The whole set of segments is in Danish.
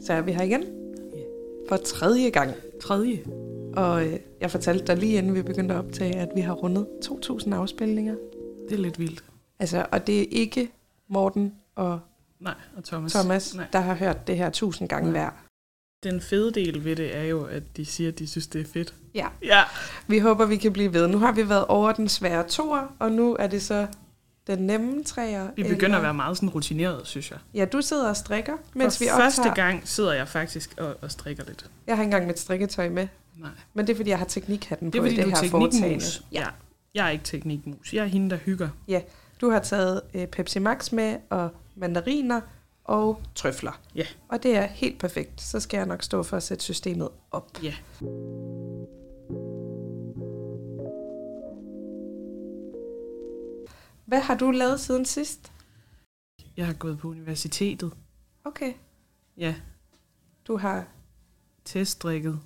Så er vi her igen. For tredje gang. Tredje. Og øh, jeg fortalte dig lige inden vi begyndte at optage, at vi har rundet 2.000 afspilninger. Det er lidt vildt. Altså, og det er ikke Morten og Nej, og Thomas. Thomas, Nej. der har hørt det her 1000 gange Nej. hver. Den fede del ved det er jo, at de siger, at de synes, det er fedt. Ja. Ja. Vi håber, vi kan blive ved. Nu har vi været over den svære toer, og nu er det så den nemme træer. Vi begynder at være meget sådan rutineret, synes jeg. Ja, du sidder og strikker, mens For vi første optager. gang sidder jeg faktisk og, og strikker lidt. Jeg har ikke engang mit strikketøj med, Nej. men det er, fordi jeg har teknikhatten Det er på fordi, i det er her foretagende. teknikmus. Ja. Jeg er ikke teknikmus. Jeg er hende, der hygger. Du har taget øh, Pepsi Max med, og mandariner og trøfler. Ja. Og det er helt perfekt. Så skal jeg nok stå for at sætte systemet op. Ja. Hvad har du lavet siden sidst? Jeg har gået på universitetet. Okay. Ja. Du har... Teststrikket.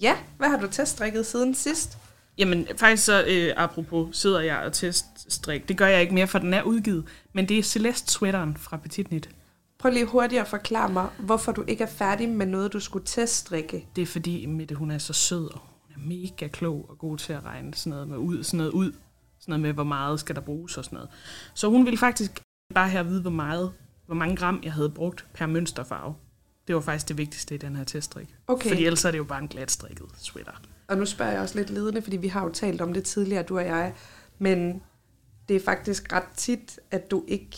Ja, hvad har du teststrikket siden sidst? Jamen, faktisk så, øh, apropos, sidder jeg og teststrik. Det gør jeg ikke mere, for den er udgivet. Men det er Celeste Sweateren fra Petit Knit. Prøv lige hurtigt at forklare mig, hvorfor du ikke er færdig med noget, du skulle teststrikke. Det er fordi, Mette, hun er så sød, og hun er mega klog og god til at regne sådan noget med ud, sådan noget ud. Sådan noget med, hvor meget skal der bruges og sådan noget. Så hun ville faktisk bare her vide, hvor meget, hvor mange gram jeg havde brugt per mønsterfarve. Det var faktisk det vigtigste i den her teststrik. Okay, Fordi ellers er det jo bare en glatstrikket sweater. og nu spørger jeg også lidt ledende, fordi vi har jo talt om det tidligere, du og jeg. Men det er faktisk ret tit, at du ikke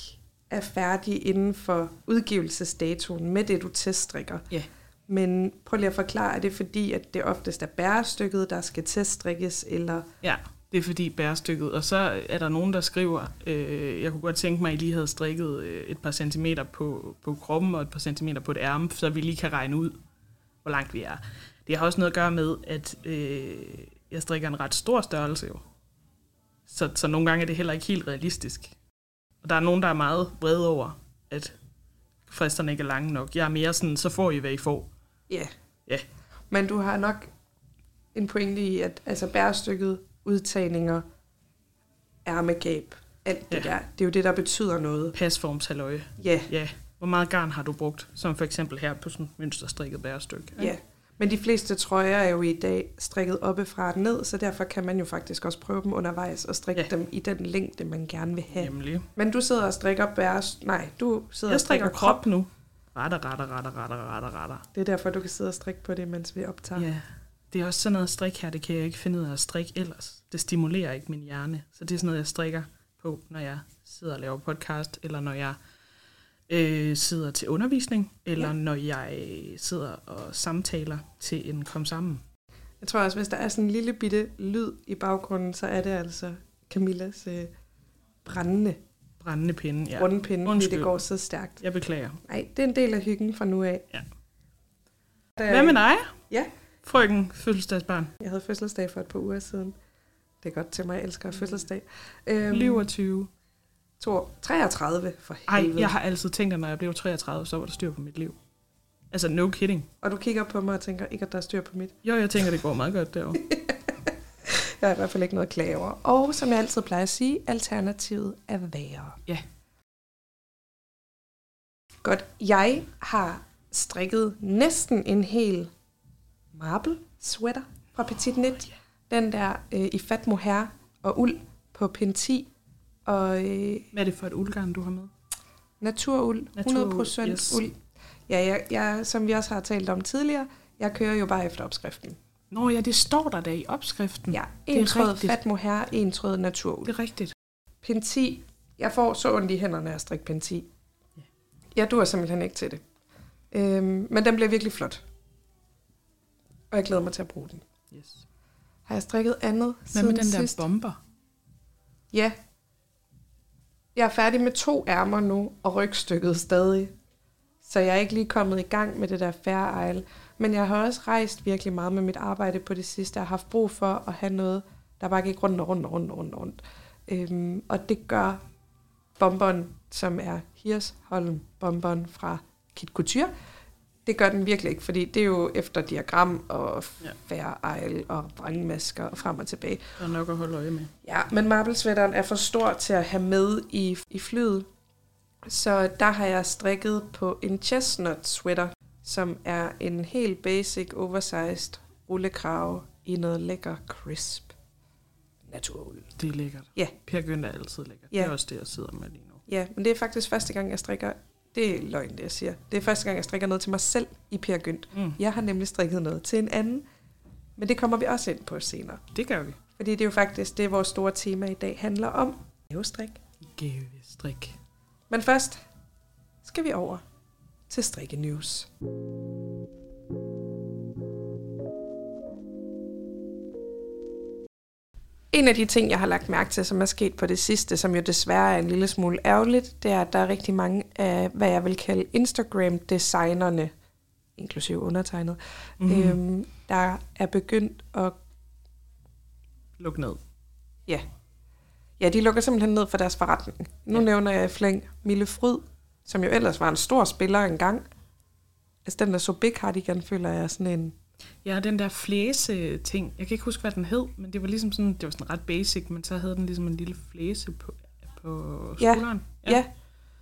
er færdig inden for udgivelsesdatoen med det, du teststrikker. Ja. Men prøv lige at forklare, er det fordi, at det oftest er bærestykket, der skal teststrikkes, eller... Ja, det er fordi bærestykket. Og så er der nogen, der skriver, øh, jeg kunne godt tænke mig, at I lige havde strikket øh, et par centimeter på, på kroppen og et par centimeter på et ærme, så vi lige kan regne ud, hvor langt vi er. Det har også noget at gøre med, at øh, jeg strikker en ret stor størrelse jo. Så, så nogle gange er det heller ikke helt realistisk. Og der er nogen, der er meget vrede over, at fristerne ikke er lange nok. Jeg er mere sådan, så får I, hvad I får. Ja. Ja. Men du har nok en pointe i, at altså bærestykket, udtagninger, ærmegab, alt det Ja. der, det er jo det, der betyder noget. Pasformshalløje. Ja, Ja, hvor meget garn har du brugt? Som for eksempel her på sådan et mønsterstrikket bærestykke. ikke? ja. Men de fleste trøjer er jo i dag strikket oppefra og ned, så derfor kan man jo faktisk også prøve dem undervejs og strikke Ja. dem i den længde, man gerne vil have. Nemlig. Men du sidder og strikker bæres... Nej, du sidder Jeg og strikker strikker krop nu. Retter, retter, retter, retter, retter, retter. Det er derfor, du kan sidde og strikke på det, mens vi optager. Ja. Det er også sådan noget strik her, det kan jeg ikke finde ud af at strikke ellers. Det stimulerer ikke min hjerne. Så det er sådan noget, jeg strikker på, når jeg sidder og laver podcast, eller når jeg øh, sidder til undervisning, eller Ja. når jeg sidder og samtaler til en kom sammen. Jeg tror også, hvis der er sådan en lille bitte lyd i baggrunden, så er det altså Camillas øh, brændende Brændende pinde, ja. rundpinde, fordi Undskyld. det går så stærkt. Jeg beklager. Nej, det er en del af hyggen fra nu af. Ja. Der, Hvad med dig? Ja. Frøken fødselsdagsbarn. Jeg havde fødselsdag for et par uger siden. Det er godt til mig, jeg elsker fødselsdag. Øhm, Lyver 20. to, 33 for Ej, helvede. jeg har altid tænkt, at når jeg blev 33, så var der styr på mit liv. Altså, no kidding. Og du kigger på mig og tænker, ikke at der er styr på mit. Jo, jeg tænker, det går meget godt derovre. Jeg har i hvert fald ikke noget at klage over. Og som jeg altid plejer at sige, alternativet er værre. Ja. Godt. Jeg har strikket næsten en hel marble sweater fra Petit Knit. Den der øh, i fat mohair og uld på pin 10. Og øh, Hvad er det for et uldgarn, du har med? naturuld, Naturuld, 100% yes. uld. Ja, jeg, jeg, som vi også har talt om tidligere, jeg kører jo bare efter opskriften. Nå ja, det står der da i opskriften. Ja, det en tråd rigtigt. fat mohair, en tråd naturuld. Det er rigtigt. Pin 10. Jeg får så ondt i hænderne af at strikke pin 10. Ja. Jeg dur simpelthen ikke til det. Øhm, men den bliver virkelig flot. Og jeg glæder mig til at bruge den. Yes. Har jeg strikket andet Hvad med den der sidst? bomber? Ja. Jeg er færdig med to ærmer nu, og rygstykket stadig. Så jeg er ikke lige kommet i gang med det der Fair Isle. Men jeg har også rejst virkelig meget med mit arbejde på det sidste. Jeg har haft brug for at have noget, der bare gik rundt og rundt og rundt og rundt. og rundt. Øhm, og det gør bomberen, som er Hirsholm bomberen fra Kit Couture. Det gør den virkelig ikke, fordi det er jo efter diagram og. Fair Isle og vrangmasker og frem og tilbage. Der er nok at holde øje med. Ja, men marblesweateren er for stor til at have med i, i flyet. Så der har jeg strikket på en chestnut sweater, som er en helt basic, oversized rullekrave i noget lækker crisp naturuld. Det er lækkert. Ja. Per Gynt er altid lækkert. Ja. Det er også det, jeg sidder med lige nu. Ja, men det er faktisk første gang, jeg strikker... Det er løgn, det jeg siger. Det er første gang, jeg strikker noget til mig selv i Per Gynt. Mm. Jeg har nemlig strikket noget til en anden, men det kommer vi også ind på senere. Det gør vi. Fordi det er jo faktisk det, vores store tema i dag handler om. Gavestrik. Gavestrik. Men først skal vi over til Strikke News. En af de ting, jeg har lagt mærke til, som er sket på det sidste, som jo desværre er en lille smule ærgerligt, det er, at der er rigtig mange af, hvad jeg vil kalde Instagram-designerne, inklusive undertegnet, Mm. mm. Øhm. der er begyndt at Luk ned. Ja, de lukker simpelthen ned for deres forretning. Nu Ja. ja. nævner jeg i flæng Mille Fryd, som jo ellers var en stor spiller engang. Altså den der så Big Cardigan, føler jeg er sådan en... Ja, den der flæse ting. Jeg kan ikke huske, hvad den hed, men det var ligesom sådan, det var sådan ret basic, men så havde den ligesom en lille flæse på, på Ja. skulderen. Ja. ja.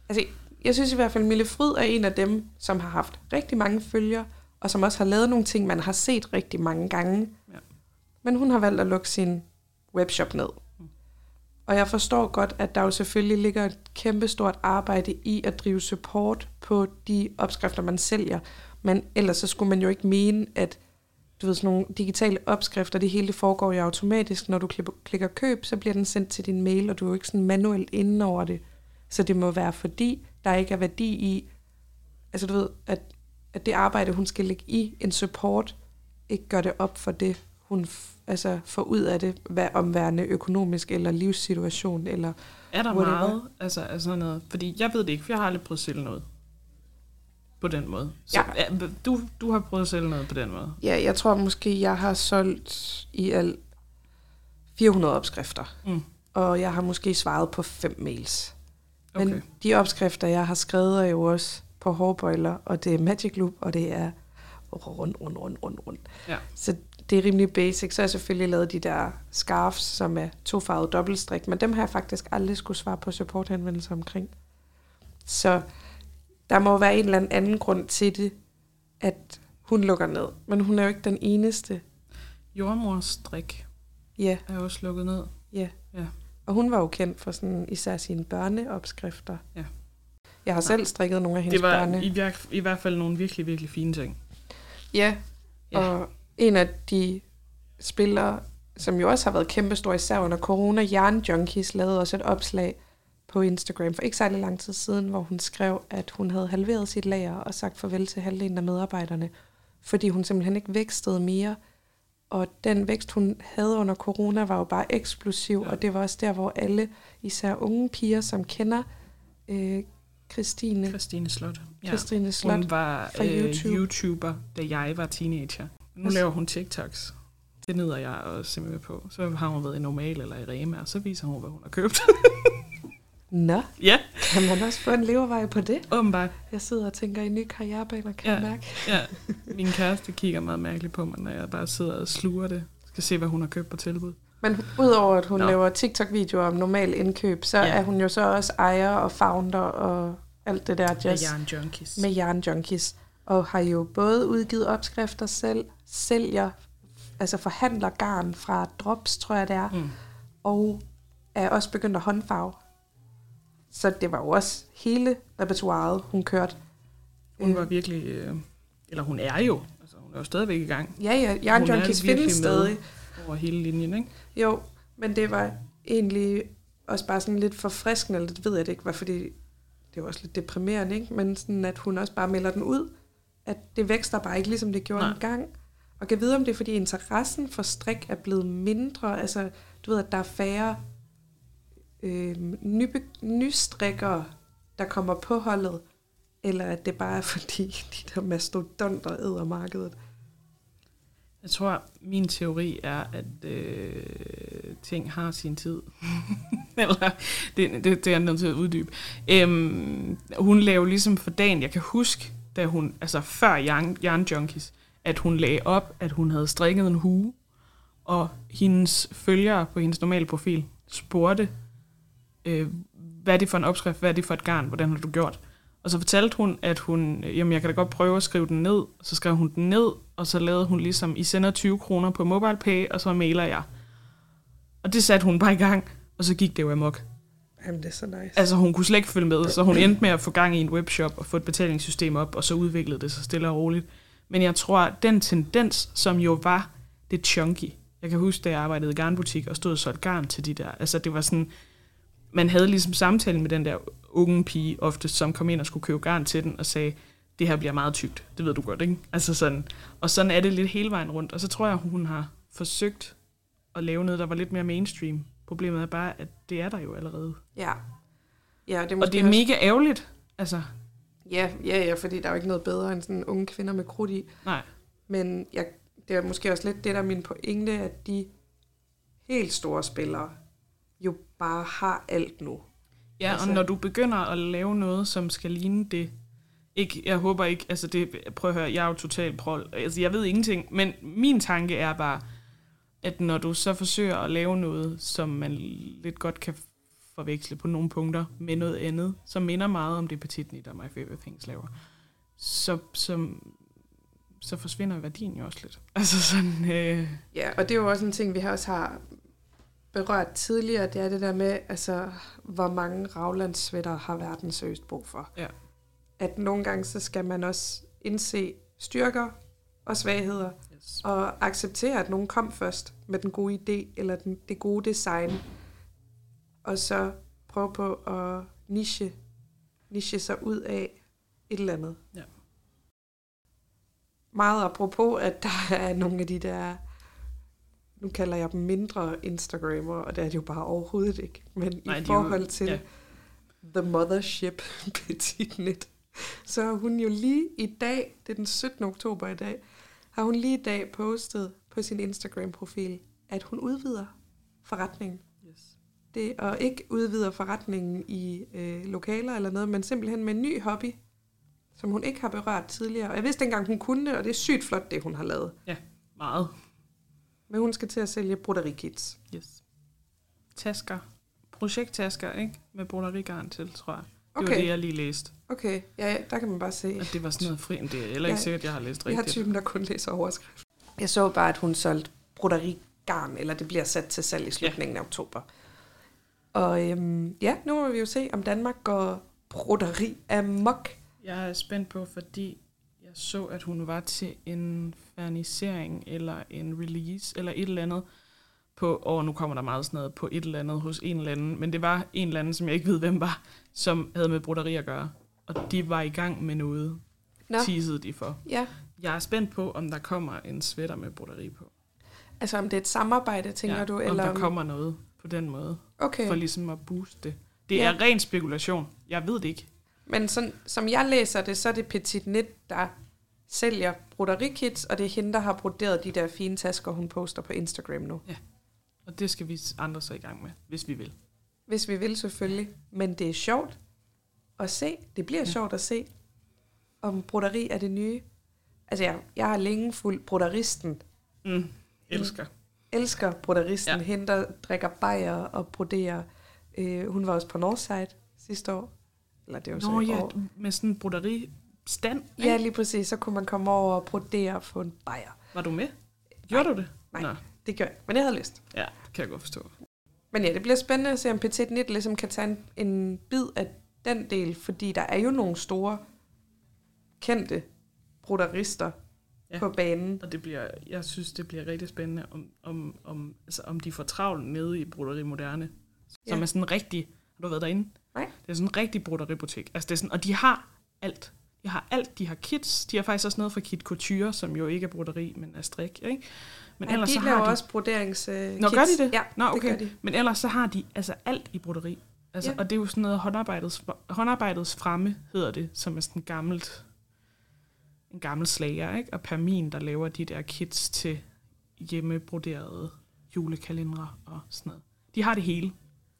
Altså, jeg synes i hvert fald, Mille Fryd er en af dem, som har haft rigtig mange følgere, og som også har lavet nogle ting, man har set rigtig mange gange. Ja. Men hun har valgt at lukke sin webshop ned. Mm. Og jeg forstår godt, at der jo selvfølgelig ligger et kæmpestort arbejde i at drive support på de opskrifter, man sælger. Men ellers så skulle man jo ikke mene, at du ved, sådan nogle digitale opskrifter, det hele foregår jo automatisk. Når du klikker køb, så bliver den sendt til din mail, og du er jo ikke sådan manuelt inde over det. Så det må være fordi, der ikke er værdi i, altså du ved, at, at det arbejde, hun skal lægge i en support, ikke gør det op for det, hun altså får ud af det, hvad omværende økonomisk eller livssituation, eller Er der Whatever. meget altså, altså noget? Fordi jeg ved det ikke, for jeg har aldrig prøvet at sælge noget. På den måde. Så, Ja. ja. du, du har prøvet at sælge noget på den måde. ja, jeg tror måske, jeg har solgt i alt 400 opskrifter, Mm. og jeg har måske svaret på fem mails. Okay. Men de opskrifter, jeg har skrevet, er jo også på hårbøjler, og det er Magic Loop, og det er rund, rund, rund, rund, rund. Ja. Så det er rimelig basic. Så har jeg selvfølgelig lavet de der scarves, som er tofarvet dobbeltstrik, men dem har jeg faktisk aldrig skulle svare på supporthenvendelser omkring. Så der må være en eller anden grund til det, at hun lukker ned. Men hun er jo ikke den eneste. Jordmors strik Ja, er også lukket ned. ja. Ja. Og hun var jo kendt for sådan, især sine børneopskrifter. Ja. Jeg har selv strikket nogle af hendes Det var børne. i, vir- i hvert fald nogle virkelig, virkelig fine ting. Ja, Ja. og en af de spillere, som jo også har været kæmpestor især under corona, Jern Junkies, lavede også et opslag på Instagram for ikke særlig lang tid siden, hvor hun skrev, at hun havde halveret sit lager og sagt farvel til halvdelen af medarbejderne, fordi hun simpelthen ikke vækstede mere. Og den vækst, hun havde under corona, var jo bare eksplosiv, Ja. og det var også der, hvor alle, især unge piger, som kender øh, Christine, Christine Slot. Ja. Christine Slot, Hun var fra øh, YouTube. YouTuber, da jeg var teenager. Nu laver hun TikToks. Det nyder jeg også simpelthen på. Så har hun været i Normal eller i Rema, og så viser hun, hvad hun har købt. Nå, ja, kan man også få en levevej på det? åbenbart. Jeg sidder og tænker i nye karrierebaner, kan Ja. jeg mærke. Ja. Min kæreste kigger meget mærkeligt på mig, når jeg bare sidder og sluger det. Skal se, hvad hun har købt på tilbud. Men udover at hun Nå. Laver TikTok-videoer om normal indkøb, så Ja. er hun jo så også ejer og founder og alt det der Med jazz Jern Junkies. med Yarn Junkies. Og har jo både udgivet opskrifter selv, sælger, altså forhandler garn fra Drops, tror jeg det er, Mm. og er også begyndt at håndfarve. Så det var jo også hele repertoireet, hun kørte. Hun Øh, var virkelig... Øh, eller hun er jo. Altså, hun er jo stadigvæk i gang Ja, ja, Hun er findes med. stadig. over hele linjen, ikke? Jo, men det var egentlig også bare sådan lidt forfriskende, eller det ved jeg det ikke var, fordi det var også lidt deprimerende, ikke? men sådan, at hun også bare melder den ud, at det vækster bare ikke, ligesom det gjorde Nej. en gang. Og kan vide, om det er, fordi interessen for strik er blevet mindre, altså du ved, at der er færre øh, nybe, nystrikkere, der kommer på holdet, eller at det bare er fordi, de der mastodonter æder markedet. Jeg tror, min teori er, at øh, ting har sin tid. Eller, det, det, det er jeg nødt til at uddybe. Øhm, hun lavede ligesom for dagen, jeg kan huske, da hun, altså før Jan Yarn Junkies, at hun lagde op, at hun havde strikket en hue, og hendes følgere på hendes normale profil spurgte, øh, hvad er det for en opskrift, hvad er det for et garn, hvordan har du gjort? Og så fortalte hun, at hun, jamen jeg kan da godt prøve at skrive den ned. Så skrev hun den ned, og så lavede hun ligesom, I sender 20 kroner på MobilePay, og så mailer jeg. Og det satte hun bare i gang, og så gik det jo amok. Jamen, det er så nice. Altså hun kunne slet ikke følge med, så hun endte med at få gang i en webshop og få et betalingssystem op, og så udviklede det sig stille og roligt. Men jeg tror, at den tendens, som jo var det chunky, jeg kan huske, da jeg arbejdede i garnbutik og stod og solgte garn til de der, altså det var sådan, man havde ligesom samtalen med den der unge pige ofte, som kom ind og skulle købe garn til den og sagde, det her bliver meget tykt, det ved du godt, ikke? Altså sådan, og sådan er det lidt hele vejen rundt, og så tror jeg, hun har forsøgt at lave noget, der var lidt mere mainstream. Problemet er bare, at det er der jo allerede. Ja. Ja, det er Og det er også- mega ærgerligt. Altså, Ja, ja, ja, fordi der er jo ikke noget bedre end sådan unge kvinder med krudt i. nej. Men jeg, det er måske også lidt det, der er min pointe, at de helt store spillere jo bare har alt nu. Ja, Altså- og når du begynder at lave noget, som skal ligne det, ikke, jeg håber ikke, altså det, prøv at høre, jeg er jo totalt prol, altså jeg ved ingenting, men min tanke er bare, at når du så forsøger at lave noget, som man lidt godt kan forveksle på nogle punkter med noget andet, som minder meget om det Petit Nit og My Favorite Things laver, så, så, så forsvinder værdien jo også lidt. Altså sådan, øh, Ja, og det er jo også en ting, vi har også har berørt tidligere, det er det der med, altså, hvor mange raglandssvætter har verden seriøst brug for. Ja. At nogle gange, så skal man også indse styrker og svagheder, yes. og acceptere, at nogen kom først med den gode idé, eller den, det gode design, og så prøve på at niche, niche sig ud af et eller andet. Ja. Meget apropos, at der er nogle af de der, nu kalder jeg dem mindre Instagrammer, og det er det jo bare overhovedet ikke, men Nej, i er forhold jo- til ja. The Mothership Petit Net, så har hun jo lige i dag, det er den 17. oktober i dag, har hun lige i dag postet på sin Instagram-profil, at hun udvider forretningen. Yes. Det og ikke udvider forretningen i øh, lokaler eller noget, men simpelthen med en ny hobby, som hun ikke har berørt tidligere. Og jeg vidste engang, hun kunne det, og det er sygt flot, det hun har lavet. Meget. Men hun skal til at sælge broderikits. Yes. Tasker. Projekttasker, ikke? Med broderigarn til, tror jeg. Det Okay. var det, jeg lige læste. Okay, ja, ja, der kan man bare se. At det var sådan noget fri, det er heller ikke Ja, sikkert, jeg har læst Jeg har rigtigt. typen, der kun læser overskrift. Jeg så bare, at hun solgte broderigarn, eller det bliver sat til salg i slutningen ja. af oktober. Og øhm, ja, nu må vi jo se, om Danmark går broderi amok. Jeg er spændt på, fordi jeg så, at hun var til en fernisering eller en release eller et eller andet på, og nu kommer der meget sådan noget, på et eller andet hos en eller anden, men det var en eller anden, som jeg ikke ved, hvem var, som havde med broderi at gøre. Og de var i gang med noget, Nå, teasede de for. ja. Jeg er spændt på, om der kommer en sweater med broderi på. Altså om det er et samarbejde, tænker ja, du? om Eller der kommer noget på den måde, Okay, for ligesom at booste det. Det Ja. er ren spekulation. Jeg ved det ikke. men sådan, som jeg læser det, så er det Petit Net, der sælger broderikits, og det er hende, der har broderet de der fine tasker, hun poster på Instagram nu. Og det skal vi andre så i gang med, hvis vi vil. Hvis vi vil selvfølgelig. Men det er sjovt at se. Det bliver Ja. ja. sjovt at se, om broderi er det nye. Altså, jeg, jeg har længe fulgt broderisten. Mm. Elsker. Elsker broderisten. Ja. Ja. Hende, der drikker bajer og broderer. Øh, hun var også på Northside sidste år. Eller det var så Nå i ja, år. med sådan en broderi stand. Ja, lige præcis. Så kunne man komme over og brodere og få en bajer. Var du med? Gjorde du det? Nej. Nå, Det gør jeg. Men jeg havde lyst. ja, kan jeg godt forstå. Men ja, det bliver spændende at se, om Petit Nit ligesom kan tage en, en bid af den del, fordi der er jo nogle store, kendte broderister Ja. på banen. Og det bliver, jeg synes, det bliver rigtig spændende, om, om, om, altså, om de får travlt nede i Broderi Moderne. Som Ja. er sådan en rigtig... Har du været derinde? Nej. Det er sådan en rigtig brodeributik. Altså, det er sådan, og de har alt. De har alt. De har kits. De har faktisk også noget fra Kit Couture, som jo ikke er broderi, men er strik. Ikke? Men Ej, ellers de så laver har de... også broderings Nå, gør de det? Ja, Nå, okay. det gør de. Men ellers så har de altså alt i broderi. Altså, Ja. Og det er jo sådan noget håndarbejdets, håndarbejdets fremme, hedder det, som er sådan gammelt, en gammel slager, ikke? Og Permin, der laver de der kits til hjemmebroderede julekalendere og sådan noget. De har det hele.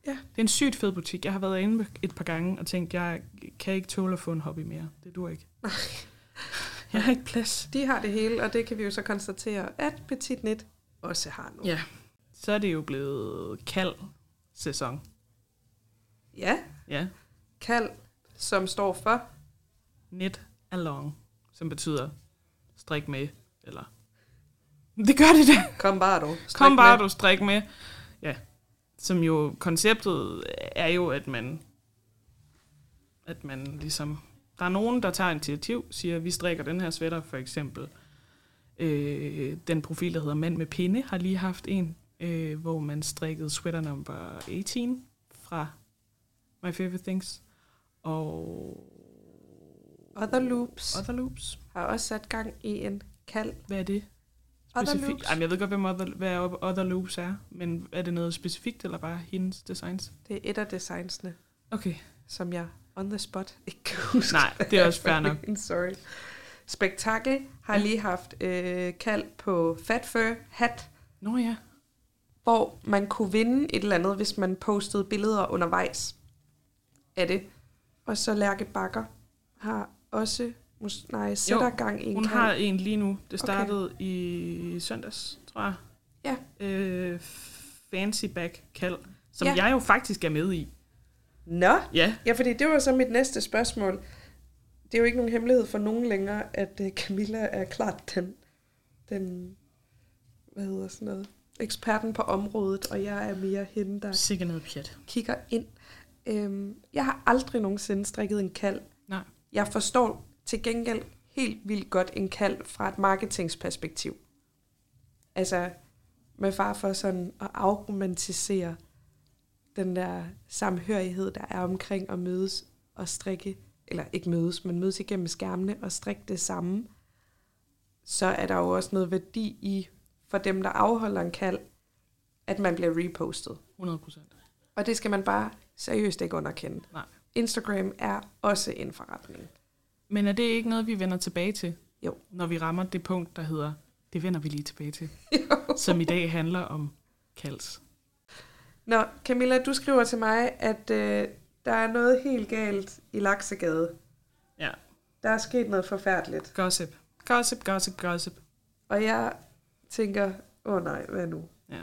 Ja. Det er en sygt fed butik. Jeg har været inde et par gange og tænkt, jeg kan ikke tåle at få en hobby mere. Det dur ikke. jeg har ikke plads. De har det hele, og det kan vi jo så konstatere, at Petit Nit også har nu. Ja. Så er det jo blevet kald sæson. ja. Ja. Kald, som står for knit along, som betyder strik med, eller... Det gør det da. Kom bare du. Strik Kom bare, med. du strik med. Ja. Som jo, konceptet er jo, at man, at man ligesom, der er nogen, der tager initiativ, siger, vi strikker den her sweater, for eksempel. Øh, den profil, der hedder Mand med pinde, har lige haft en, øh, hvor man strikkede sweater number 18 fra My Favorite Things. Og Other Loops Other Loops. har også sat gang i en kald. Hvad er det? Specifikt? Loops. Jamen, jeg ved godt, hvem other, hvad Other Loops er, men er det noget specifikt, eller bare hendes designs? Det er et af designsene, Okay. som jeg on the spot ikke kan huske. Nej, det er også fair nok. Sorry. Spektakel har lige haft øh, kald på Fat Fur Hat, Nå ja. hvor man kunne vinde et eller andet, hvis man postede billeder undervejs af det. Og så Lærke Bakker har også, mus- nej, sætter gang i en Hun kald. har en lige nu. Det startede okay. i søndags, tror jeg. Ja. Øh, fancy back kald, som Ja. jeg jo faktisk er med i. Nå, Ja. ja, fordi det var så mit næste spørgsmål. Det er jo ikke nogen hemmelighed for nogen længere, at øh, Camilla er klart den, den, hvad hedder sådan noget, eksperten på området, og jeg er mere hende, der Sikkert noget pjat. kigger ind. Øhm, jeg har aldrig nogensinde strikket en kald. Nej. Jeg forstår til gengæld helt vildt godt en kald fra et marketingsperspektiv. Altså med far for sådan at afromantisere den der samhørighed, der er omkring at mødes og strikke, eller ikke mødes, men mødes igennem skærmene og strikke det samme, så er der jo også noget værdi i, for dem, der afholder en kald, at man bliver repostet. 100 procent. Og det skal man bare seriøst ikke underkende. Nej. Instagram er også en forretning. Men er det ikke noget, vi vender tilbage til? Jo. Når vi rammer det punkt, der hedder, det vender vi lige tilbage til. som i dag handler om kalds. Nå, Camilla, du skriver til mig, at øh, der er noget helt galt i Laksegade. Ja. Der er sket noget forfærdeligt. Gossip. Gossip, gossip, gossip. Og jeg tænker, åh oh nej, hvad nu? Ja.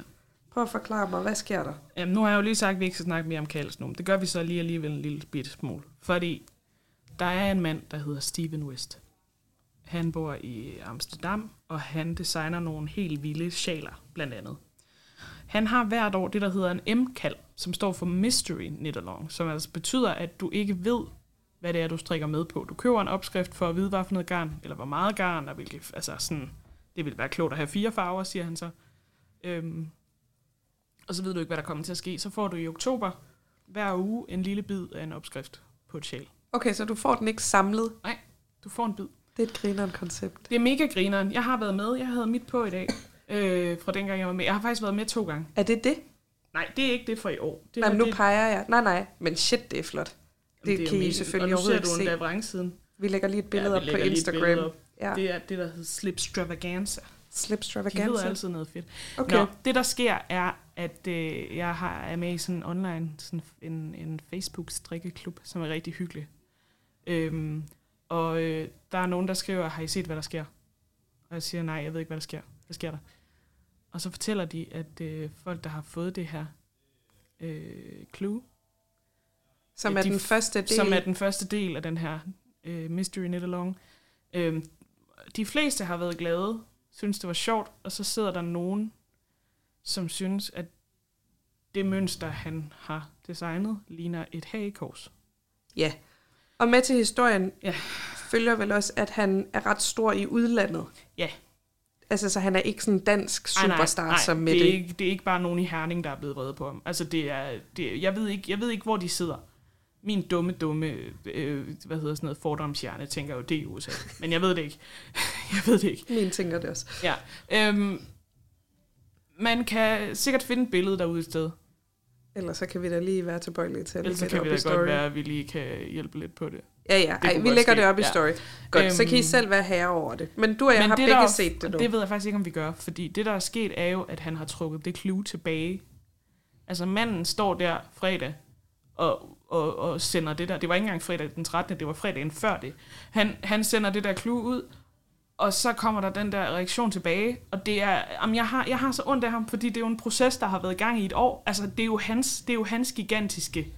Prøv at forklare mig, hvad sker der? Jamen, nu har jeg jo lige sagt, at vi ikke skal snakke mere om kalds nu. Det gør vi så lige alligevel en lille bit smule. Fordi der er en mand, der hedder Steven West. Han bor i Amsterdam, og han designer nogle helt vilde sjaler, blandt andet. Han har hvert år det, der hedder en M-kald, som står for Mystery Knit Along, som altså betyder, at du ikke ved, hvad det er, du strikker med på. Du køber en opskrift for at vide, hvad for noget garn, eller hvor meget garn, og hvilke, altså sådan, det vil være klogt at have fire farver, siger han så. Øhm, og så ved du ikke, hvad der kommer til at ske. Så får du i oktober hver uge en lille bid af en opskrift på et sjæl. Okay, så du får den ikke samlet. Du får en bid. Det er et grineren koncept. Det er mega grineren. Jeg har været med. Jeg havde mit på i dag. Øh, fra dengang jeg var med. Jeg har faktisk været med to gange. Er det det? Nej, det er ikke det for i år. Det Nej, men nu det, peger jeg. Nej, nej, men shit, det er flot. Jamen, det er kan I selvfølgelig Og nu ser overhovedet du ikke en se. vrang-siden. Vi lægger lige et billede Ja, op på Instagram. op. Ja, Det er det, der hedder Slipstravaganza. De hedder slipstravaganza. altid noget fedt. Okay. Nå, det der sker er, at øh, jeg har, er med i sådan en online, sådan en, en Facebook-strikkeklub, som er rigtig hyggelig. Øhm, og øh, der er nogen, der skriver, har I set, hvad der sker? Og jeg siger, nej, jeg ved ikke, hvad der sker. Hvad sker der? Og så fortæller de, at øh, folk, der har fået det her øh, clue, Som er de den første del. som er den første del af den her øh, Mystery Knit Along. Øh, de fleste har været glade, synes det var sjovt, og så sidder der nogen, som synes, at det mønster, han har designet, ligner et hagekors. Ja. Og med til historien Ja. følger vel også, at han er ret stor i udlandet. Ja. Altså, så han er ikke sådan en dansk Ej, nej, superstar nej, som med det. Er ikke, det er ikke bare nogen i Herning, der er blevet vrede på ham. Altså, det er, det, jeg, ved ikke, jeg ved ikke, hvor de sidder. Min dumme, dumme, øh, hvad hedder sådan noget, fordomshjerne, tænker jo, det er USA. Men jeg ved det ikke. jeg ved det ikke. Min tænker det også. Ja. Øhm, man kan sikkert finde et billede derude et sted. Ellers så kan vi da lige være tilbøjelige til at Ellers så kan vi da godt story. være, at vi lige kan hjælpe lidt på det. Ja, ja. Det Ej, vi lægger ske. det op i Ja. story. Godt, øhm, så kan I Øhm, selv være herre over det. Men du og jeg har begge der, set det nu. Det ved jeg faktisk ikke, om vi gør. Fordi det, der er sket, er jo, at han har trukket det clue tilbage. Altså, manden står der fredag og, og, og sender det der. Det var ikke engang fredag den 13. Det var fredagen før det. Han, han sender det der clue ud, og så kommer der den der reaktion tilbage. Og det er, jamen jeg, har, jeg har så ondt af ham, fordi det er jo en proces, der har været i gang i et år. Altså, det er jo hans, det er jo hans gigantiske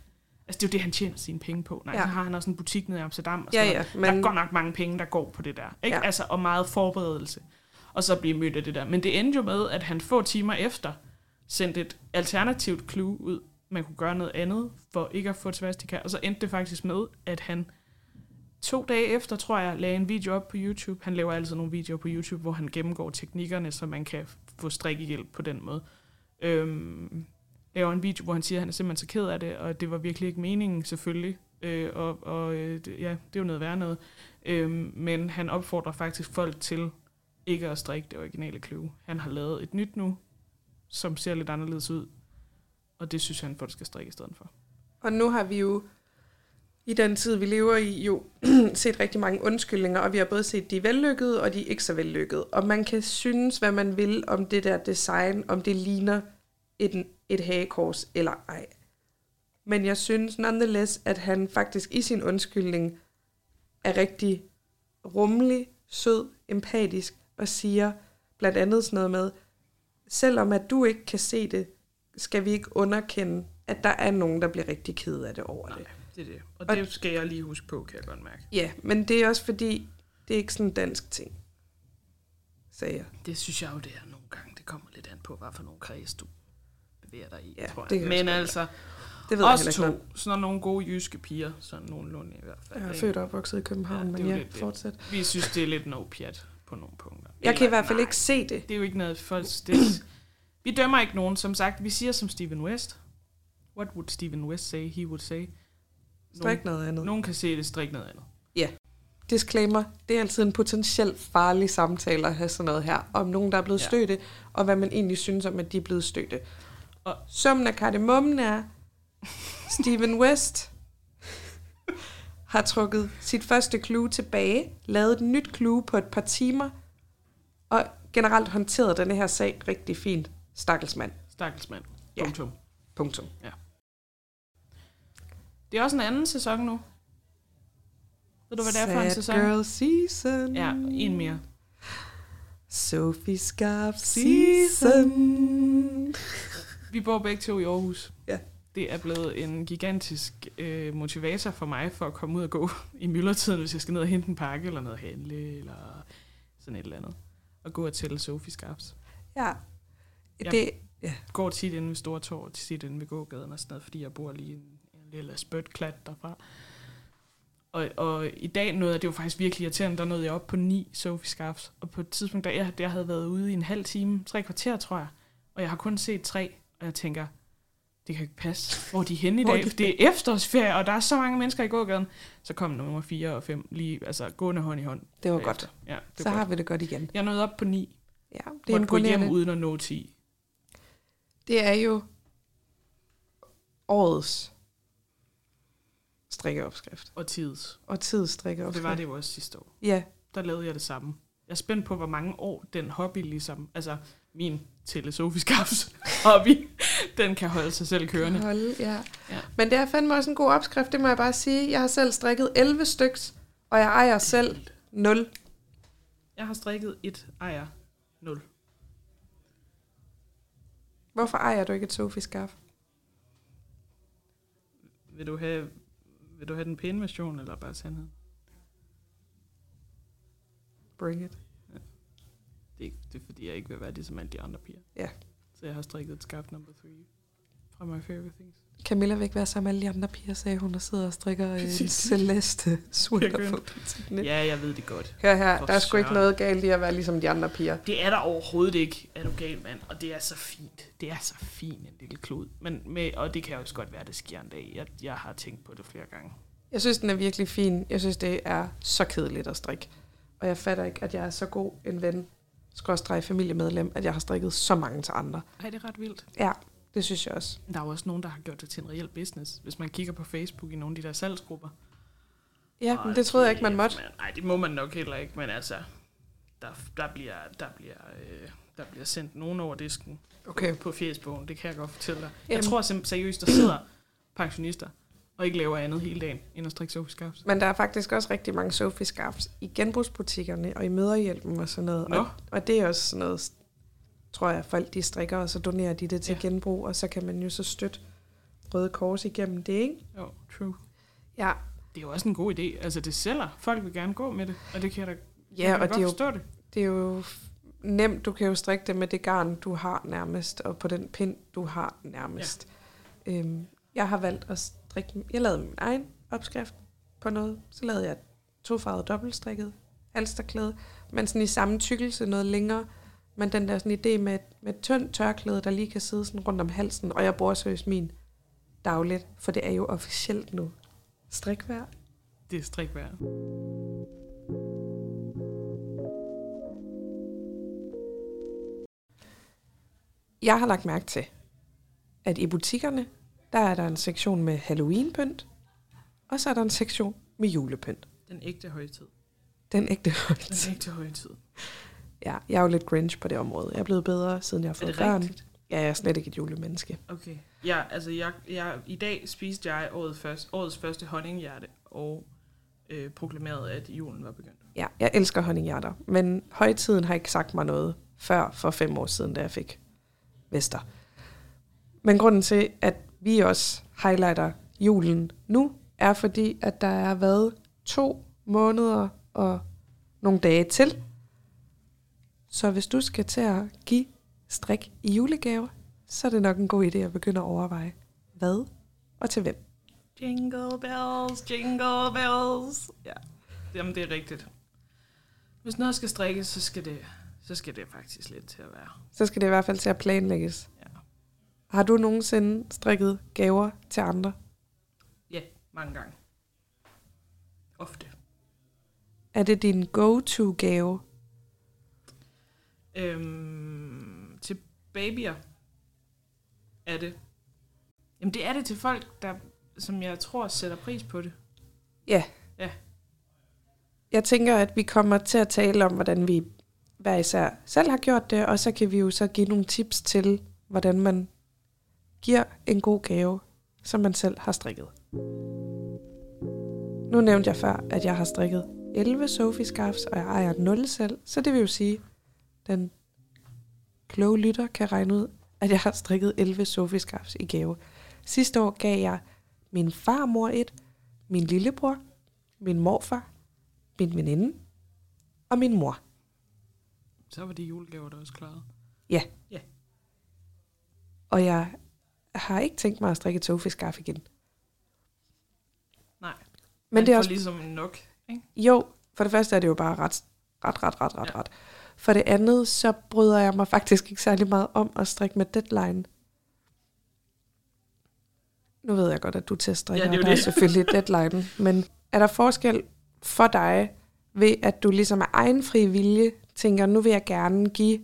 Altså, det er jo det, han tjener sine penge på. Nej, Ja. ja. så har han også en butik nede i Amsterdam. Og Ja, sådan ja, noget. men- Der er godt nok mange penge, der går på det der. Ikke? Ja. Ja. Altså, og meget forberedelse. Og så blive mødt af det der. Men det endte jo med, at han få timer efter sendte et alternativt clue ud. Man kunne gøre noget andet for ikke at få svastika. Og så endte det faktisk med, at han to dage efter, tror jeg, lagde en video op på YouTube. Han laver altid nogle videoer på YouTube, hvor han gennemgår teknikkerne, så man kan få strikkehjælp på den måde. Øhm, laver en video, hvor han siger, at han er simpelthen så ked af det, og det var virkelig ikke meningen, selvfølgelig. Øh, og og øh, ja, det er jo noget værd noget. Øhm, men han opfordrer faktisk folk til ikke at strikke det originale kløve. Han har lavet et nyt nu, som ser lidt anderledes ud, og det synes han, folk skal strikke i stedet for. Og nu har vi jo i den tid, vi lever i, jo set rigtig mange undskyldninger, og vi har både set de vellykkede og de ikke så vellykkede. Og man kan synes, hvad man vil om det der design, om det ligner et, et hagekors eller ej. Men jeg synes nonetheless, at han faktisk i sin undskyldning er rigtig rummelig, sød, empatisk og siger blandt andet sådan noget med, selvom at du ikke kan se det, skal vi ikke underkende, at der er nogen, der bliver rigtig ked af det over det. Nej, det er det. Og Og- det skal jeg lige huske på, kan jeg godt mærke. Ja, men det er også fordi, det er ikke sådan en dansk ting, sagde jeg. Det synes jeg jo, det er nogle gange. Det kommer lidt an på, hvad for nogle kreds du bevæger dig i, Ja, tror det jeg. kan Men altså, Det ved jeg os ikke. to, noget. sådan nogle gode jyske piger, sådan nogenlunde i hvert fald. Jeg er ikke? født og opvokset i København, Ja, det men ja, lidt det. Vi synes, det er lidt no pjat på nogle punkter. Jeg kan i Eller, hvert fald nej, ikke se det. Det er jo ikke noget folk... Det, vi dømmer ikke nogen. Som sagt, vi siger som Steven West. What would Steven West say? He would say. Strik noget andet. Nogen, nogen kan se det, strik noget andet. Disclaimer, det er altid en potentielt farlig samtale at have sådan noget her, om nogen, der er blevet Ja. ja. støtte, og hvad man egentlig synes om, at de er blevet støtte. Og- summen af kardemommen er, Steven West har trukket sit første clue tilbage, lavet et nyt clue på et par timer, og generelt håndteret denne her sag rigtig fint. Stakkels mand. Stakkels mand. Ja. Punktum. Punktum. Det er også en anden sæson nu. Ved du, hvad det er for en sæson? Girl season. Ja, en mere. Sophie Scarf season. Vi bor begge to i Aarhus. Ja. Det er blevet en gigantisk øh, motivator for mig for at komme ud og gå i myldretiden, hvis jeg skal ned og hente en pakke eller noget handle, eller sådan et eller andet. Og gå og tælle Sophie Scarfs. Ja. Ja. Det, Går tit inde ved Store Torv, tit inde ved gågaden og sådan noget, fordi jeg bor lige en, en lille spøtklat derfra. Og, og i dag nåede jeg, det var faktisk virkelig irriterende, der nåede jeg op på ni Sophie Scarfs. Og på et tidspunkt, der jeg, jeg havde været ude i en halv time, tre kvarter tror jeg, og jeg har kun set tre, og jeg tænker, det kan ikke passe. Hvor er de henne i dag? det er efterårsferie, og der er så mange mennesker i gågaden. Så kom nummer 4 og 5 lige, altså gående hånd i hånd. det var bagefter. godt. Ja, det Så var har godt. vi det godt igen. Jeg nåede op på 9. Ja, det er Måtte gå hjem uden at nå 10. Det er jo årets strikkeopskrift. Og tids. Og tids Og strikkeopskrift. det var det jo også sidste år. Ja, der lavede jeg det samme. Jeg er spændt på, hvor mange år den hobby ligesom, altså min telesofiskafs hobby, den kan holde sig selv kørende. Holde, ja. Ja. Men det er fandme også en god opskrift, det må jeg bare sige. Jeg har selv strikket 11 styks, og jeg ejer selv 0. Jeg har strikket et ejer 0. Hvorfor ejer du ikke et Sofie-skaf? Vil du have, vil du have den pæne version, eller bare sandheden? Bring it. Det er, det er fordi, jeg ikke vil være ligesom alle de andre piger. Ja. Så jeg har strikket et skaft number 3 fra My Favorite Things. Camilla vil ikke være sammen med alle de andre piger, sagde hun, og sidder og strikker en Præcis. celeste sweater på butikken. Ja, jeg ved det godt. Hør her, For der er sgu ikke noget galt i at være ligesom de andre piger. Det er der overhovedet ikke, er du gal, mand. Og det er så fint. Det er så fint, en lille klod. Men med, og det kan jo også godt være, at det sker en dag. Jeg, jeg har tænkt på det flere gange. Jeg synes, den er virkelig fin. Jeg synes, det er så kedeligt at strikke. Og jeg fatter ikke, at jeg er så god en ven, skråstreg familiemedlem, at jeg har strikket så mange til andre. Ej, det er ret vildt. Ja, det synes jeg også. Der er jo også nogen, der har gjort det til en reel business. Hvis man kigger på Facebook i nogle af de der salgsgrupper. Ja, men det troede jeg ikke, man måtte. Nej, det må man nok heller ikke. Men altså, der, der bliver, der bliver, øh, der bliver sendt nogen over disken Okay. på fjesbogen. Det kan jeg godt fortælle dig. Jeg Jamen. tror sim- seriøst, der sidder pensionister og ikke laver andet hele dagen, end at strikke sofaskafs. Men der er faktisk også rigtig mange Sophie scarfs i genbrugsbutikkerne og i møderhjælpen og sådan noget. Nå. Og, og det er også sådan noget, tror jeg, folk de strikker, og så donerer de det til Ja. genbrug, og så kan man jo så støtte Røde Kors igennem det, ikke? Jo, true. Ja, Det er jo også en god idé. Altså, det sælger. Folk vil gerne gå med det, og det kan jeg da ja jeg og det er, jo, forstå det. det er jo nemt. Du kan jo strikke det med det garn, du har nærmest, og på den pind, du har nærmest. Ja. Øhm, jeg har valgt at strikke... Jeg lavede min egen opskrift på noget. Så lavede jeg et tofarvet dobbeltstrikket halsterklæde, men sådan i samme tykkelse, noget længere. Men den der sådan idé med, med et tyndt tørklæde, der lige kan sidde sådan rundt om halsen, og jeg bruger seriøst min dagligt, for det er jo officielt nu strikvær. Det er strikvær. Jeg har lagt mærke til, at i butikkerne, der er der en sektion med Halloween-pynt, og så er der en sektion med julepynt. Den ægte højtid. Den ægte Den højtid. ægte højtid. Ja, jeg er jo lidt grinch på det område. Jeg er blevet bedre, siden jeg har Er fået det børn. rigtigt? Ja, jeg er slet ikke et julemenneske. Okay. Ja, altså jeg, jeg, i dag spiste jeg året først, årets første honninghjerte og øh, proklamerede, at julen var begyndt. Ja, jeg elsker honninghjerter, men højtiden har ikke sagt mig noget før for fem år siden, da jeg fik Vester. Men grunden til, at vi også highlighter julen nu, er fordi, at der er været to måneder og nogle dage til. Så hvis du skal til at give strik i julegave, så er det nok en god idé at begynde at overveje, hvad og til hvem. Jingle bells, jingle bells. Ja, jamen det er rigtigt. Hvis noget skal strikkes, så skal det, så skal det faktisk lidt til at være. Så skal det i hvert fald til at planlægges. Ja. Har du nogensinde strikket gaver til andre? Ja, mange gange. Ofte. Er det din go-to-gave? Øhm, til babyer er det. Jamen det er det til folk, der, som jeg tror sætter pris på det. Ja. Ja. Jeg tænker, at vi kommer til at tale om, hvordan vi hver især selv har gjort det, og så kan vi jo så give nogle tips til, hvordan man giver en god gave, som man selv har strikket. Nu nævnte jeg før, at jeg har strikket 11 Sophie scarfs, og jeg ejer 0 selv, så det vil jo sige, den kloge lytter kan regne ud, at jeg har strikket 11 Sophie scarfs i gave. Sidste år gav jeg min farmor et, min lillebror, min morfar, min veninde og min mor. Så var de julegaver der også klaret. Og jeg har ikke tænkt mig at strikke et Sophie-scarf igen. Nej. Men det er også... ligesom nok, ikke? Jo, for det første er det jo bare ret, ret, ret, ret, ret, Ja. ret. For det andet, så bryder jeg mig faktisk ikke særlig meget om at strikke med deadline. Nu ved jeg godt, at du strikke, Ja, det er der er selvfølgelig deadline. Men er der forskel for dig ved, at du ligesom af egen fri vilje tænker, nu vil jeg gerne give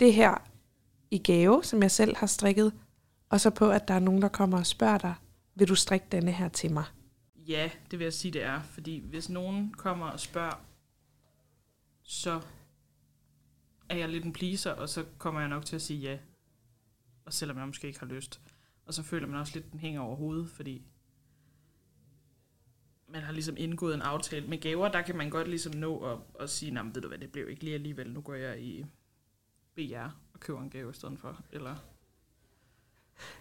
det her i gave, som jeg selv har strikket, og så på, at der er nogen, der kommer og spørger dig, vil du strikke denne her til mig? Ja, det vil jeg sige, det er. Fordi hvis nogen kommer og spørger, så er jeg lidt en pleaser, og så kommer jeg nok til at sige ja. Og selvom jeg måske ikke har lyst. Og så føler man også lidt, den hænger over hovedet, fordi man har ligesom indgået en aftale. Med gaver, der kan man godt ligesom nå at, at sige, nej, ved du hvad, det blev ikke lige alligevel. Nu går jeg i BR og køber en gave i stedet for. Eller et